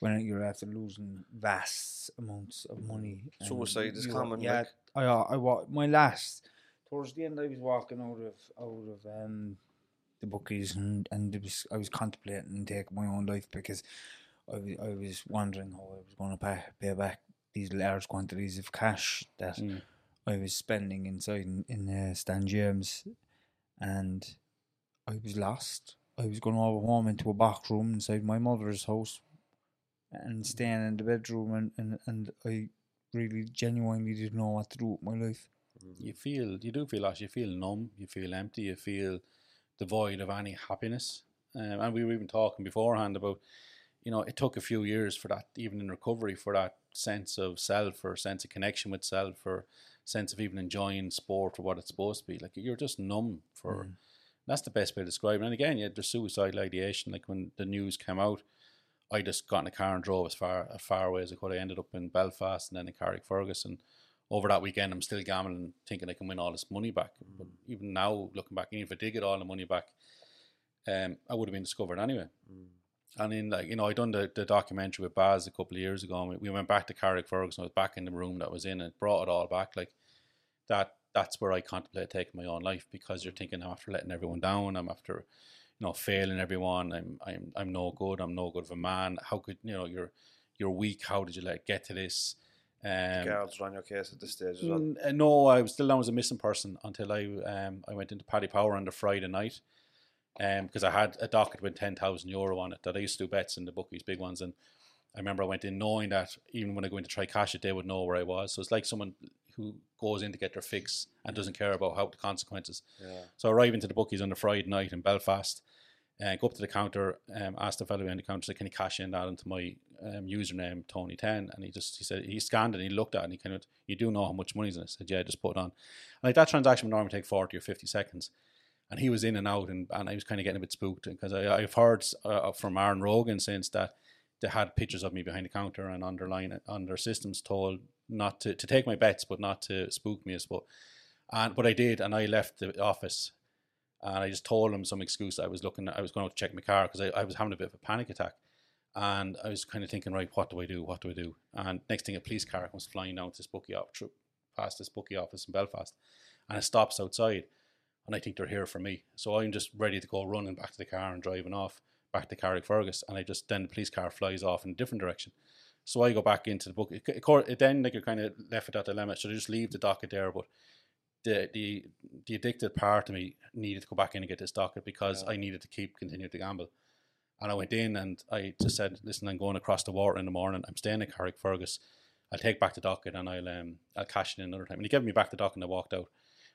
when you're after losing vast amounts of money, and Suicide is you- common, Yeah, like. I uh, I wa- my last towards the end, I was walking out of out of um the bookies and and it was I was contemplating taking my own life because I was, I was wondering how I was going to pay, pay back these large quantities of cash that Mm. I was spending inside in, in uh, Stan James, and I was lost. I was going over home into a box room inside my mother's house, and staying in the bedroom, and, and, and I really genuinely didn't know what to do with my life. You feel you do feel lost. You feel numb. You feel empty. You feel devoid of any happiness. Um, and we were even talking beforehand about, you know, it took a few years for that, even in recovery, for that sense of self or sense of connection with self or sense of even enjoying sport for what it's supposed to be. Like you're just numb for. That's the best way to describe it. And again, yeah, there's suicidal ideation. Like when the news came out, I just got in a car and drove as far as far away as I could. I ended up in Belfast and then in Carrickfergus over that weekend, I'm still gambling, thinking I can win all this money back. Mm. But even now, looking back, even if I did get all the money back, um, I would have been discovered anyway. Mm. And in like you know, I done the, the documentary with Baz a couple of years ago, and we, we went back to Carrickfergus. I was back in the room that I was in, and brought it all back. Like that, that's where I contemplate taking my own life because you're mm. thinking I'm after letting everyone down. I'm after, you know, failing everyone. I'm I'm I'm no good. I'm no good of a man. How could you know you're you're weak? How did you let it get to this? Um, Girls on your case at this stage as well. Mm, uh, no, I was still down as a missing person until I um I went into Paddy Power on the Friday night, um because I had a docket with ten thousand euro on it that I used to do bets in the bookies, big ones, and I remember I went in knowing that even when I go in to try cash it, they would know where I was. So it's like someone who goes in to get their fix and doesn't care about how the consequences. Yeah. So I arrive into the bookies on the Friday night in Belfast, uh, go up to the counter, um, ask the fellow behind the counter, say, can you cash in that into my um, username, Tony10? And he just, he said, he scanned it and he looked at it and he kind of, you do know how much money's in it? I said, yeah, just put it on. And like that transaction would normally take 40 or 50 seconds. And he was in and out and, and I was kind of getting a bit spooked because I, I've heard uh, from Aaron Rogan since that they had pictures of me behind the counter and underline their systems told not to, to take my bets, but not to spook me, I suppose. And but I did, and I left the office, and I just told him some excuse. I was looking, I was going to check my car because I, I was having a bit of a panic attack, and I was kind of thinking, right, what do I do? What do I do? And next thing, a police car comes flying down to this bookie office, past this bookie office in Belfast, and it stops outside, and I think they're here for me. So I'm just ready to go running back to the car and driving off back to Carrickfergus, and I just then the police car flies off in a different direction. So I go back into the book. It, it, then like you're kind of left at that dilemma. Should I just leave the docket there? But the the the addicted part of me needed to go back in and get this docket because I needed to keep continue to gamble. And I went in and I just said, "Listen, I'm going across the water in the morning. I'm staying at Carrickfergus. I'll take back the docket and I'll um I'll cash it in another time." And he gave me back the docket and I walked out.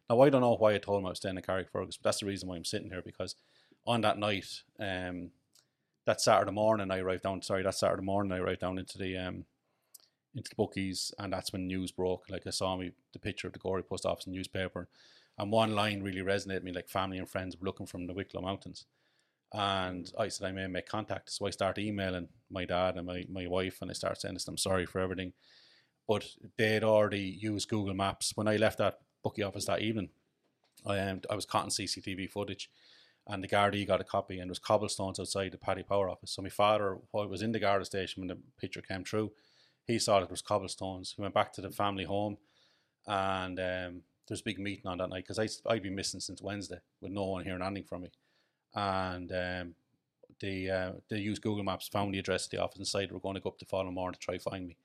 Now I don't know why I told him I was staying at Carrickfergus, but that's the reason why I'm sitting here because on that night, um, that Saturday morning I arrived down. Sorry, that Saturday morning I arrived down into the um into the bookies, and that's when news broke. Like I saw me the picture of the Gorey post office newspaper, and one line really resonated me. Like family and friends were looking from the Wicklow Mountains, and I said I may make contact. So I started emailing my dad and my my wife, and I started saying, "I'm sorry for everything," but they'd already used Google Maps when I left that bookie office that evening. I um, I was caught in CCTV footage and the Gardaí got a copy, and there was cobblestones outside the Paddy Power office. So my father, while I was in the Garda station when the picture came through, he saw that was cobblestones. He went back to the family home, and um, there's a big meeting on that night because I I'd been missing since Wednesday with no one hearing anything from me. And um, they uh, they used Google Maps, found the address of the office, and decided we're going to go up the following morning to try find me.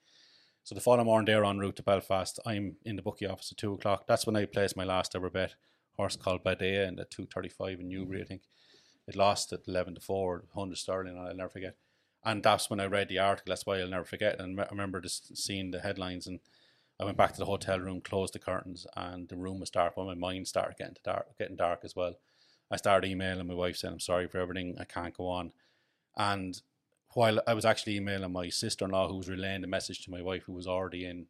So the following morning, they're en route to Belfast. I'm in the bookie office at two o'clock. That's when I placed my last ever bet horse called Badea in the 235 in Newbury, I think. It lost at 11 to 4, 100 sterling, I'll never forget. And that's when I read the article, that's why I'll never forget. And I remember just seeing the headlines, and I went back to the hotel room, closed the curtains, and the room was dark. Well, my mind started getting dark, getting dark as well. I started emailing my wife saying, I'm sorry for everything, I can't go on. And while I was actually emailing my sister in law, who was relaying the message to my wife, who was already in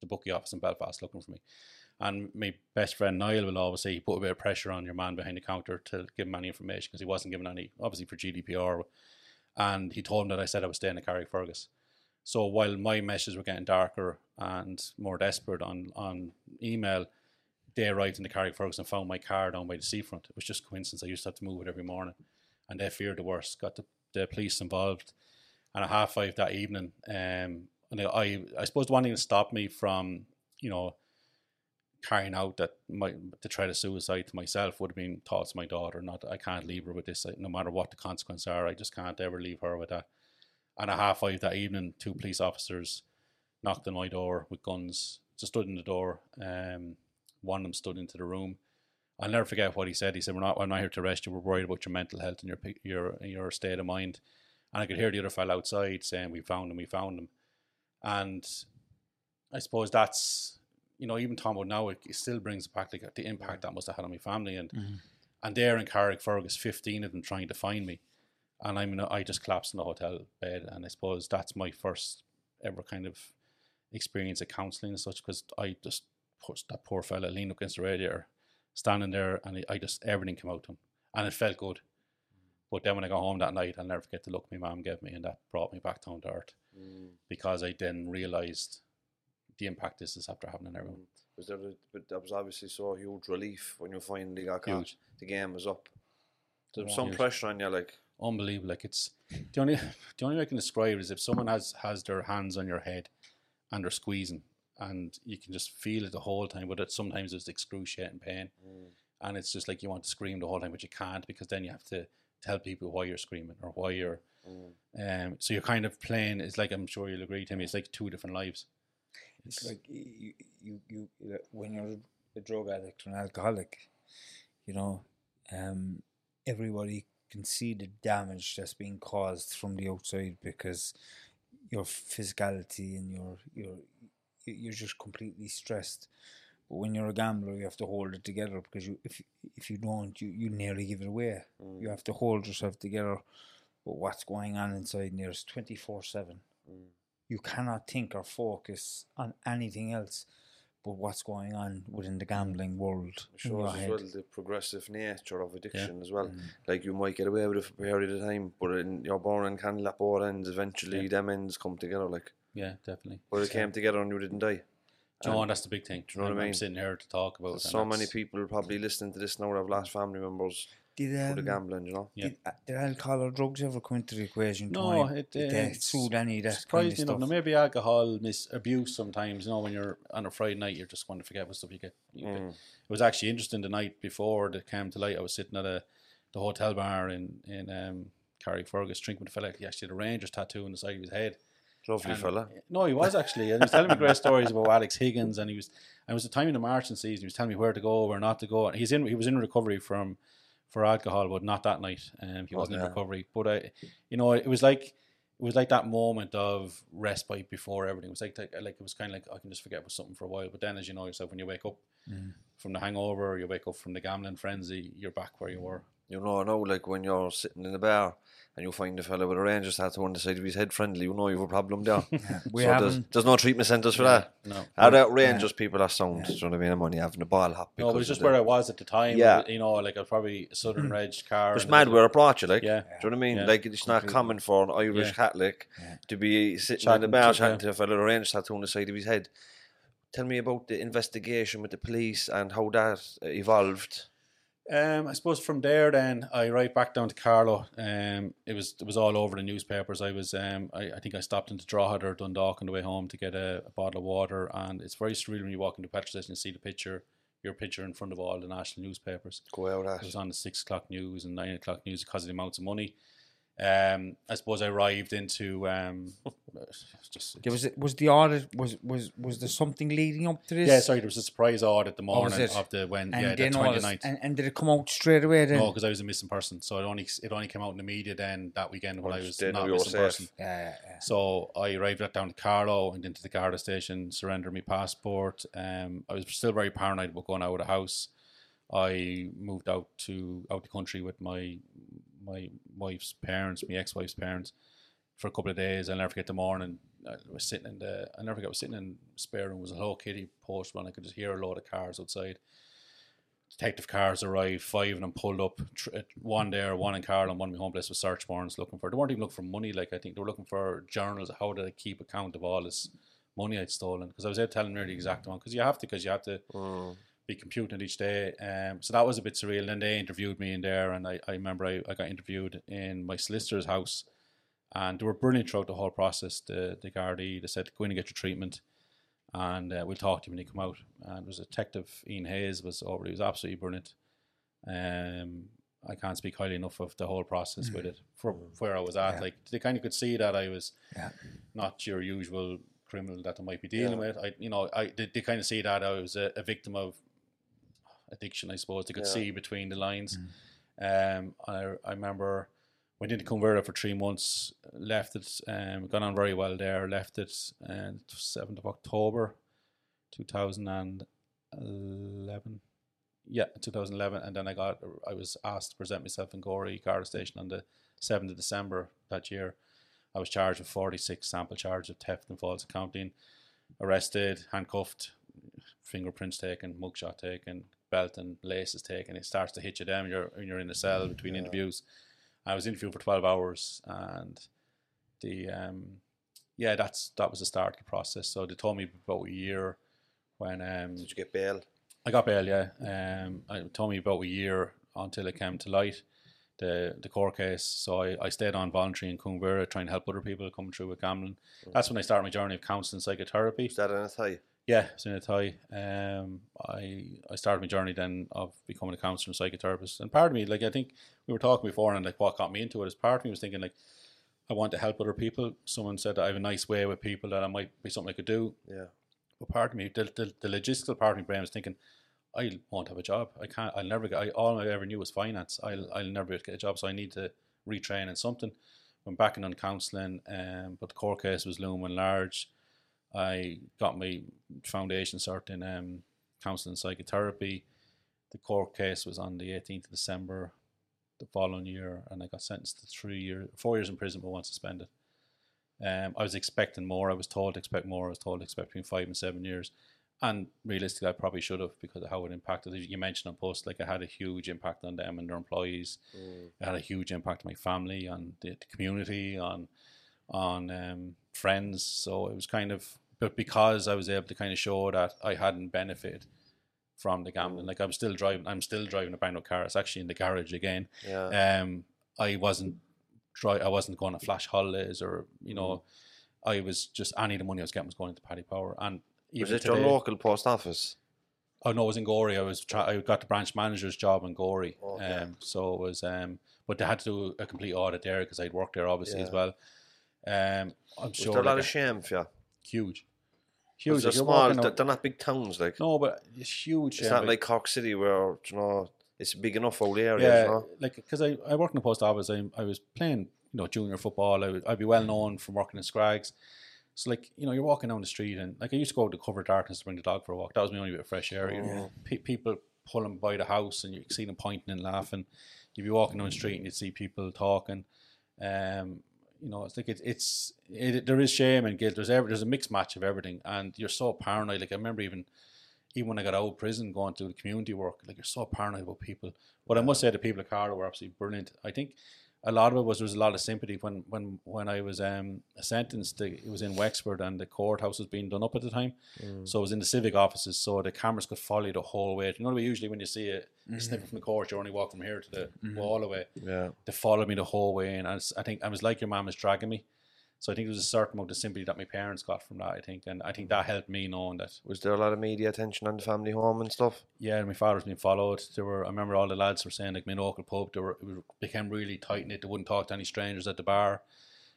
the bookie office in Belfast looking for me, and my best friend Niall will always say he put a bit of pressure on your man behind the counter to give him any information because he wasn't given any, obviously for GDPR. And he told him that I said I was staying at Carrickfergus. So while my messages were getting darker and more desperate on, on email, they arrived in the Carrickfergus and found my car down by the seafront. It was just coincidence. I used to have to move it every morning. And they feared the worst, got the, the police involved. And at half five that evening, um, and I, I suppose the one thing stopped me from, you know, carrying out that my the threat of suicide to myself would have been thoughts my daughter. Not I can't leave her with this, no matter what the consequences are. I just can't ever leave her with that. And at half five that evening, two police officers knocked on my door with guns. Just stood in the door. Um, one of them stood into the room. I'll never forget what he said. He said, "We're not. We're not here to arrest you. We're worried about your mental health and your your your state of mind." And I could hear the other fellow outside saying, "We found him. We found him." And I suppose that's you know, even Tom now, it, it still brings back like the impact that must have had on my family. And Mm-hmm. and there in Carrickfergus, fifteen of them trying to find me, and I'm in a, I just collapsed in the hotel bed. And I suppose that's my first ever kind of experience of counselling and such because I just pushed that poor fella leaned up against the radiator, standing there, and I just everything came out to him, and it felt good. But then when I got home that night, I'll never forget the look my mum gave me, and that brought me back down to earth because I then realised the impact this is after having on everyone. Mm. Was there? A, but that was obviously so huge relief when you finally got caught. Huge. The game was up. There's oh, some Years. pressure on you, like unbelievable. Like it's the only the only way I can describe it is if someone has has their hands on your head and they're squeezing, and you can just feel it the whole time. But it, sometimes it's excruciating pain, mm. and it's just like you want to scream the whole time, but you can't because then you have to tell people why you're screaming or why you're. Mm. Um, so you're kind of playing. It's like I'm sure you'll agree, Timmy. It's like two different lives. It's like you, you, you, when you're a drug addict or an alcoholic, you know, um, everybody can see the damage that's being caused from the outside because your physicality and your your you- you're just completely stressed. But when you're a gambler, you have to hold it together because you if if you don't, you you nearly give it away. You have to hold yourself together. But what's going on inside there is twenty four seven you cannot think or focus on anything else but what's going on within the gambling world. it in your shows as well the progressive nature of addiction as well. Mm. Like you might get away with it for a period of time, but in, you're born and candle at both ends. Eventually, Yeah. them ends come together. Like, Yeah, definitely. but it came together and you didn't die. John, that's the big thing. Do you know what I mean? I'm sitting here to talk about. So many people probably listening to this now have lost family members Did, for um, the gambling. You know, Yeah. did, uh, did alcohol or drugs ever come into the equation? No, Tony? it, Did uh, they it's suit any of that kind of surprisingly stuff? enough. Now maybe alcohol mis abuse sometimes. You know, when you're on a Friday night, you're just want to forget what stuff you get. You Mm. get- It was actually interesting the night before that came to light. I was sitting at a the hotel bar in in um, Carrickfergus drinking with a fella. He actually had a Rangers tattoo on the side of his head. lovely And- fella. No, he was actually. And he was telling me great stories about Alex Higgins, and he was. And it was the time in the marching season. He was telling me where to go, where not to go. And he's in. He was in recovery from for alcohol, but not that night. Um, he wasn't in recovery. But I, you know, it was like it was like that moment of respite before everything. It was like like, like it was kind of like I can just forget about something for a while. But then, as you know yourself, when you wake up from the hangover, or you wake up from the gambling frenzy, you're back where you were. You know, I know, like when you're sitting in the bar and you find a fella with a Rangers tattoo on the side of his head friendly, you know you have a problem there. We so there's, haven't- there's no treatment centres for that. No. How that Rangers people are sound, do you know what I mean? I'm only having a ball hop. No, but it's just where the- I was at the time. Yeah. You know, like I was probably a Southern Reg car. It's mad where a- it brought you, like. Yeah. Do you know what I mean? Yeah. Like, it's not common for an Irish Yeah. Catholic to be sitting in the bar to- chatting yeah. to a fella with a Rangers tattoo on the side of his head. Tell me about the investigation with the police and how that uh, evolved. Um, I suppose from there, then I right back down to Carlow. Um, it was it was all over the newspapers. I was um, I, I think I stopped into Drogheda or Dundalk on the way home to get a, a bottle of water, and it's very surreal when you walk into a petrol station and see the picture, your picture in front of all the national newspapers. Go out It was on the six o'clock news and nine o'clock news because of the amounts of money. Um, I suppose I arrived into um, just There was was the audit was was was there something leading up to this? yeah. Sorry, there was a surprise audit the Oh, morning it? of the when and yeah the then all 29th. and, and did it come out straight away then? No, because I was a missing person, so it only it only came out in the media then that weekend when I was not a knew you were missing safe. person. yeah, yeah, yeah. So I arrived at down to Carlow, went into the Garda station, surrendered my passport. Um, I was still very paranoid about going out of the house. I moved out to out the country with my my wife's parents, my ex wife's parents, for a couple of days. I'll never forget the morning. I was sitting in the. I never forget. I was sitting in spare room. It was a Hello Kitty poster, and I could just hear a load of cars outside. Detective cars arrived. Five of them pulled up. Uh, one there, one in Carlow, and one in my home place with search warrants looking for. They weren't even looking for money. Like I think they were looking for journals. How did I keep account of all this money I'd stolen? Because I was out telling her the exact amount. Because you have to. Because you have to be computing it each day. Um, so that was a bit surreal. Then they interviewed me in there, and I, I remember I, I got interviewed in my solicitor's house, and they were brilliant throughout the whole process. The the Gardaí they said go in and get your treatment, and uh, we'll talk to you when you come out. And there was a detective Ian Hayes was over. He was absolutely brilliant. Um, I can't speak highly enough of the whole process with it for where I was at. Yeah. Like they kind of could see that I was Yeah. not your usual criminal that they might be dealing with. I, you know, I they, they kind of see that I was a, a victim of addiction. I suppose they could Yeah. see between the lines. Um, I I remember went into Cuan Mhuire for three months, left it, um, gone on very well there. Left it, uh, seventh of October, two thousand and eleven. Yeah, 2011, and then I got I was asked to present myself in Gorey Garda Station on the 7th of December that year. I was charged with 46 sample charges of theft and false accounting, arrested, handcuffed, fingerprints taken, mugshot taken, belt and laces taken. It starts to hit you when you're, when you're in a cell between interviews. I was interviewed for 12 hours and the um yeah that's that was the start of the process. So they told me about a year when um Did you get bail? I got bail, yeah. Um, I told me about a year until it came to light. The the court case. So I, I stayed on voluntary in Cuan Mhuire trying to help other people coming through with gambling. That's when I started my journey of counselling psychotherapy. Is that in Athy? Yeah, it's in Athy. Um, I I started my journey then of becoming a counsellor and psychotherapist. And part of me, like I think we were talking before, and like what got me into it is part of me was thinking like I want to help other people. Someone said that I have a nice way with people that I might be something I could do. Yeah. But part of me, the, the, the logistical part of my brain was thinking, I won't have a job. I can't. I'll never get. I, all I ever knew was finance. I'll I'll never get a job. So I need to retrain in something. Went back in on counselling, um, but the court case was looming large. I got my foundation cert in um, counselling psychotherapy. The court case was on the 18th of December the following year, and I got sentenced to three years, four years in prison, but one suspended. Um, I was expecting more. I was told to expect more. I was told to expect between five and seven years. And realistically, I probably should have because of how it impacted. You mentioned An Post, like it had a huge impact on them and their employees. It had a huge impact on my family, on the, the community, on on um, friends. So it was kind of, but because I was able to kind of show that I hadn't benefited from the gambling, like I'm still driving, I'm still driving a brand new car. It's actually in the garage again. Yeah. Um, I wasn't try, I wasn't going to flash holidays or you know, I was just any of the money I was getting was going into Paddy Power. And Was it your local post office? Oh no, it was in Gorey. I was try- I got the branch manager's job in Gorey. Okay. Um, so it was um, but they had to do a complete audit there because I'd worked there obviously as well. Um, I'm Was sure there a lot like of shame for you? huge, Huge. They're small. They're, they're not big towns. Like no, but it's huge. it's yeah, not like Cork City where you know it's big enough out there. yeah, You know? like because I, I worked in the post office. I, I was playing you know junior football. I would, I'd be well known from working in Scrags. So like you know you're walking down the street and like I used to go to cover darkness to bring the dog for a walk. That was my only bit of fresh air. You know, Pe- people pulling by the house and you see them pointing and laughing. You'd be walking down the street and you'd see people talking. Um, you know, it's like it, it's it, there is shame and guilt. There's every, there's a mixed match of everything, and you're so paranoid. Like I remember even even when I got out of prison, going to the community work, like you're so paranoid about people. But I must say the people at Carter were absolutely brilliant. I think a lot of it was there was a lot of sympathy when when when I was um sentenced. The, it was in Wexford and the courthouse was being done up at the time, mm. so it was in the civic offices, so the cameras could follow you the whole way. You know, the way usually when you see a, a snippet from the court, you only walk from here to the mm-hmm. wall away. Yeah. They followed me the whole way, and I, was, I think I was like your mum was dragging me. So I think there was a certain amount of sympathy that my parents got from that. I think, and I think that helped me knowing that Was there a lot of media attention on the family home and stuff? yeah, my father's been followed. There were, I remember all the lads were saying like my local pub, they were it became really tight knit. They wouldn't talk to any strangers at the bar.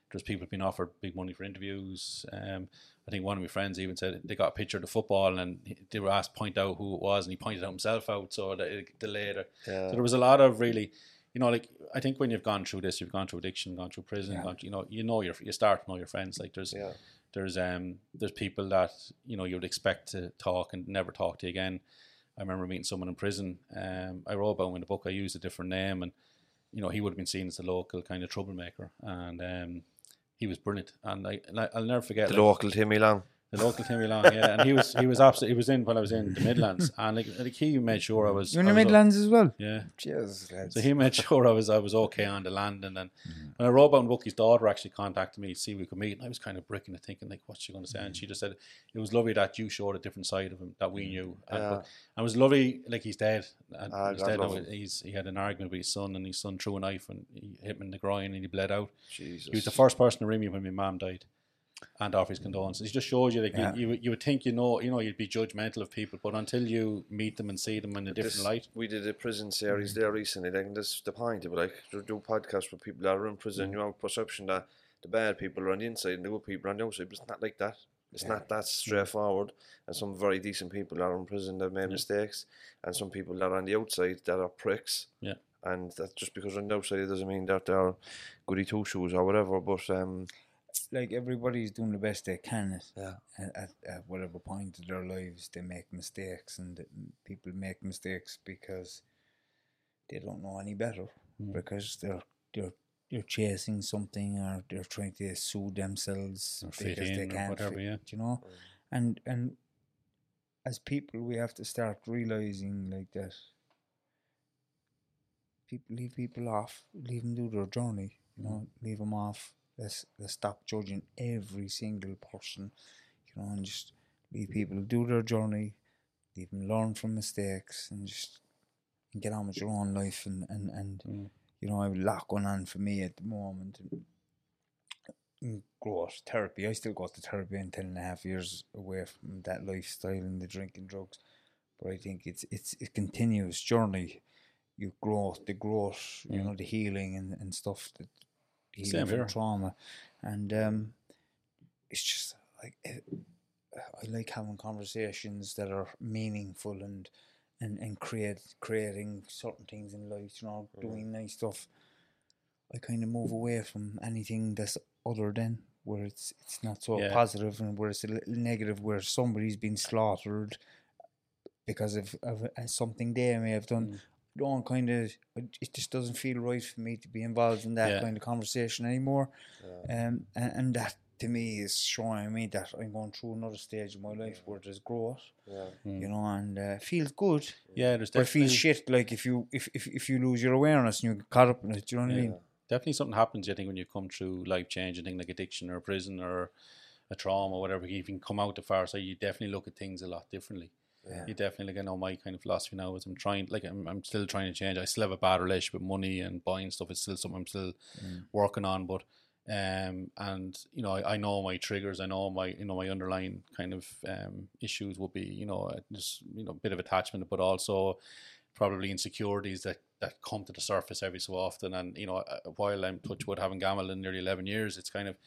There was people being offered big money for interviews. Um, I think one of my friends even said they got a picture of the football and they were asked to point out who it was, and he pointed out himself out, so that it delayed it. Yeah. So there was a lot of really, you know, like I think when you've gone through this, you've gone through addiction, gone through prison, gone through, you know, you know your you start to know your friends. Like there's Yeah. there's um there's people that you know you would expect to talk and never talk to you again. I remember meeting someone in prison. Um, I wrote about him in the book. I used a different name, and you know he would have been seen as a local kind of troublemaker, and um, he was brilliant. And I, and I- I'll never forget The like, local Timmy Long. The local Timmy Long, yeah. And he was he was absolutely he was in when I was in the Midlands, and like, like he made sure I was. You're in the Midlands as well. yeah. Cheers, lads. So he made sure I was I was okay on the land, and then when I wrote about Wookie's daughter actually contacted me to see if we could meet, and I was kind of bricking it, thinking like, what's she going to say? And she just said it was lovely that you showed a different side of him that we knew, and, Yeah. but, and it was lovely like he's dead, and Ah, he's dead now. He's he had an argument with his son, and his son threw a knife and he hit him in the groin, and he bled out. Jesus. He was the first person to ring me when my mum died. And offer his condolences. It just shows you, like Yeah. you, you, would- you would think you know, you know, you'd be judgmental of people, but until you meet them and see them in a different This- light, We did a prison series mm. there recently. Like, and this the point of. Like, do podcasts with people that are in prison. Mm. You have a perception that the bad people are on the inside and the good people are on the outside. But it's not like that. It's not that mm. straightforward. And some very decent people are in prison that have made mistakes, and some people that are on the outside that are pricks. Yeah. And that just because on the outside it doesn't mean that they're goody two shoes or whatever. But um, like everybody's doing the best they can at, Yeah. at, at, at whatever point of their lives they make mistakes and people make mistakes because they don't know any better because they're they're they're chasing something or they're trying to soothe themselves because they can't whatever, fit, yeah. you know and and as people we have to start realizing like that people leave people off leave them do their journey you know leave them off let's let's stop judging every single person you know and just leave people do their journey leave them learn from mistakes and just and get on with your own life and and and mm. you know, I have a lot going on for me at the moment. Mm, and- and Growth therapy. I still go to therapy. I'm ten and a half years away from that lifestyle and the drinking drugs, but I think it's it's a continuous journey. You growth, the growth, you mm. know, the healing and, and stuff that healing Same from here. trauma, and um, it's just like eh, I like having conversations that are meaningful and and and create creating certain things in life. You know, doing nice stuff. I kind of move away from anything that's other than where it's it's not so Yeah. positive and where it's a little negative, where somebody's been slaughtered because of, of uh, something they may have Mm. Done. Don't kind of it just doesn't feel right for me to be involved in that Yeah. kind of conversation anymore. Um, and, and that to me is showing me that I'm going through another stage of my life where there's growth, you know, and uh, feels good. Yeah, there's But it feels shit like if you if, if if you lose your awareness and you get caught up in it. Do you know what I mean? definitely something happens. I think when you come through life changing thing like addiction or prison or a trauma, or whatever, you can come out the far side. You definitely look at things a lot differently. You definitely I know my kind of philosophy now is I'm trying like I'm I'm still trying to change. I still have a bad relationship with money and buying stuff. It's still something I'm still working on, but um and you know I, I know my triggers. I know my you know my underlying kind of um issues will be you know uh, just you know a bit of attachment, but also probably insecurities that that come to the surface every so often. And you know, uh, while I'm touch wood having gambled in nearly eleven years, it's kind of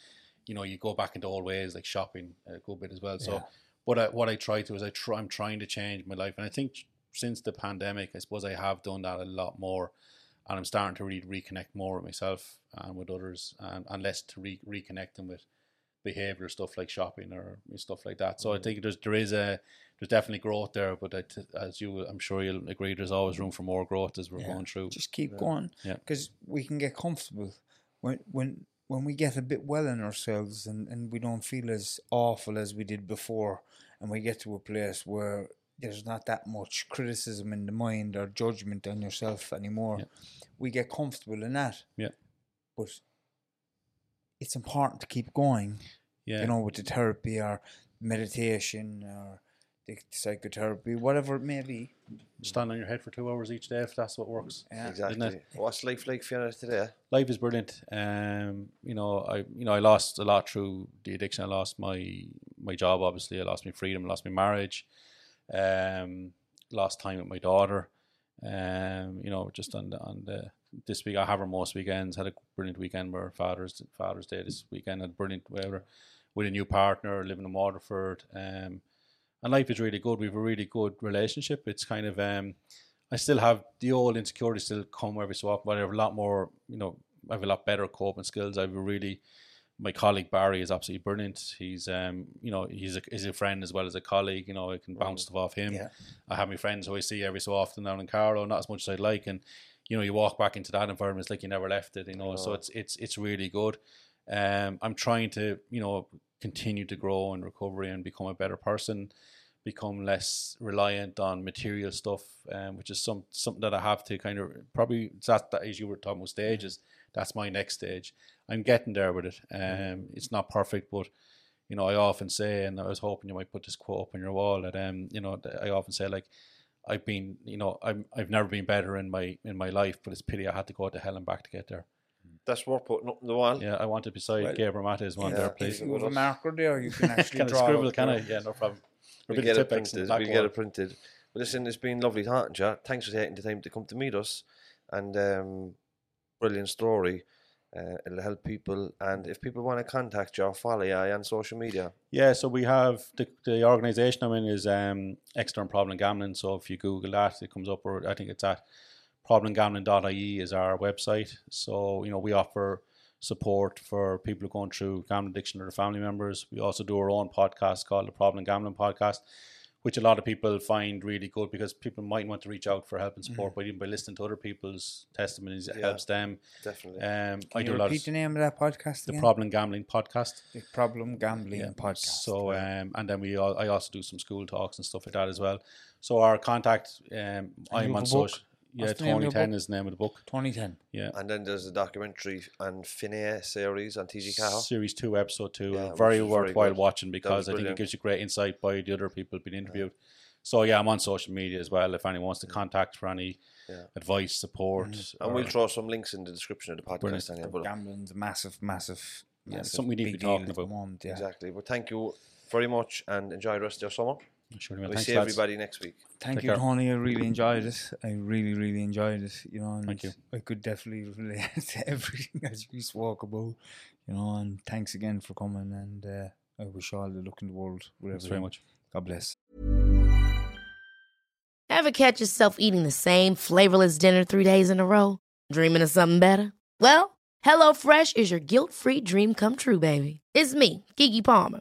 you know you go back into old ways like shopping a good bit as well. So, what I what I try to is I try I'm trying to change my life, and I think since the pandemic, I suppose I have done that a lot more. And I'm starting to really reconnect more with myself and with others, and, and less to re- reconnect them with behavior stuff like shopping or stuff like that. So I mm-hmm. think there's there is a there's definitely growth there, but I t- as you I'm sure you'll agree, there's always room for more growth as we're Yeah. going through. Just keep going, Yeah. because we can get comfortable when when when we get a bit well in ourselves and, and we don't feel as awful as we did before, and we get to a place where there's not that much criticism in the mind or judgment on yourself anymore. Yeah. We get comfortable in that, Yeah, but it's important to keep going. yeah. You know, with the therapy or meditation or the psychotherapy, whatever it may be. stand on your head for two hours each day if that's what works. Yeah. Exactly. What's life like for you today? Life is brilliant. Um, you know, I you know I lost a lot through the addiction. I lost my my job. Obviously, I lost my freedom. I lost my marriage. Um, lost time with my daughter. Um, you know, just on the, on the this week I have her most weekends. Had a brilliant weekend where Father's Father's Day this weekend. Had brilliant weather with a new partner living in Waterford. Um, and life is really good. We have a really good relationship. It's kind of um, I still have the old insecurities still come every so often, but I have a lot more. You know, I have a lot better coping skills. I have a really my colleague Barry is absolutely brilliant. He's um, you know, he's a he's a friend as well as a colleague. You know, I can bounce stuff off him. Yeah. I have my friends who I see every so often down in Carlow, not as much as I'd like, and you know, you walk back into that environment, it's like you never left it. You know, so it's it's it's really good. Um, I'm trying to you know continue to grow and recovery and become a better person, become less reliant on material stuff, um, which is some something that I have to kind of probably that, that as you were talking about stages. That's my next stage. I'm getting there with it. Um, it's not perfect, but you know, I often say, and I was hoping you might put this quote up on your wall that um, you know, I often say like, I've been, you know, I'm I've never been better in my in my life, but it's pity I had to go to hell and back to get there. That's worth putting up on the wall. Yeah, I want it beside Well, Gabor Maté's one yeah, there, if please. If you have a marker there, you can actually Can I draw. scribble? it Can I? Yeah, no problem. Or a We bit get of it Tipp-Ex printed. the We get it printed. But listen, it's been lovely talking to you. Thanks for taking the time to come to meet us. And um, brilliant story. Uh, it'll help people. And if people want to contact you or follow you on social media, Yeah, so we have the the organisation I'm in is um, Extern Problem Gambling. So if you Google that, it comes up, or I think it's at problemgambling.ie is our website. So you know we offer support for people who are going through gambling addiction or their family members. We also do our own podcast called the Problem Gambling Podcast, which a lot of people find really good because people might want to reach out for help and support, but even by listening to other people's testimonies, it Yeah. helps them. definitely. Um, I Can do you a lot of repeat the name of that podcast the again? Problem Gambling Podcast. The Problem Gambling Yeah. Podcast. So um, and then we all, I also do some school talks and stuff like that as well. So our contact, um, I'm on have a book? social. Yeah, What's the name of your Ten book? is the name of the book. 2010. Yeah, and then there's a documentary and Finney series on TG Ceathair. series two, episode two. Yeah, uh, very which is very worthwhile good. watching That because I think it gives you great insight by the other people being interviewed. So yeah, I'm on social media as well. If anyone wants to contact for any Yeah. advice, support, mm-hmm. And we'll or- throw some links in the description of the podcast. Brilliant. Anyhow, but- Gambling's a massive, massive, Yeah, massive something we need to big be talking at the about. moment, yeah. Exactly. But thank you very much and enjoy the rest of your summer. Sure, man. We'll Thanks, see lads. everybody next week. Thank Take you, care. Tony. I really enjoyed it. I really, really enjoyed it. You know, and Thank you. I could definitely relate to everything that you spoke about. You know, and thanks again for coming. And uh, I wish you all the luck in the world. Thanks very much. God bless. Ever catch yourself eating the same flavorless dinner three days in a row? Dreaming of something better? Well, HelloFresh is your guilt free dream come true, baby. It's me, Keke Palmer.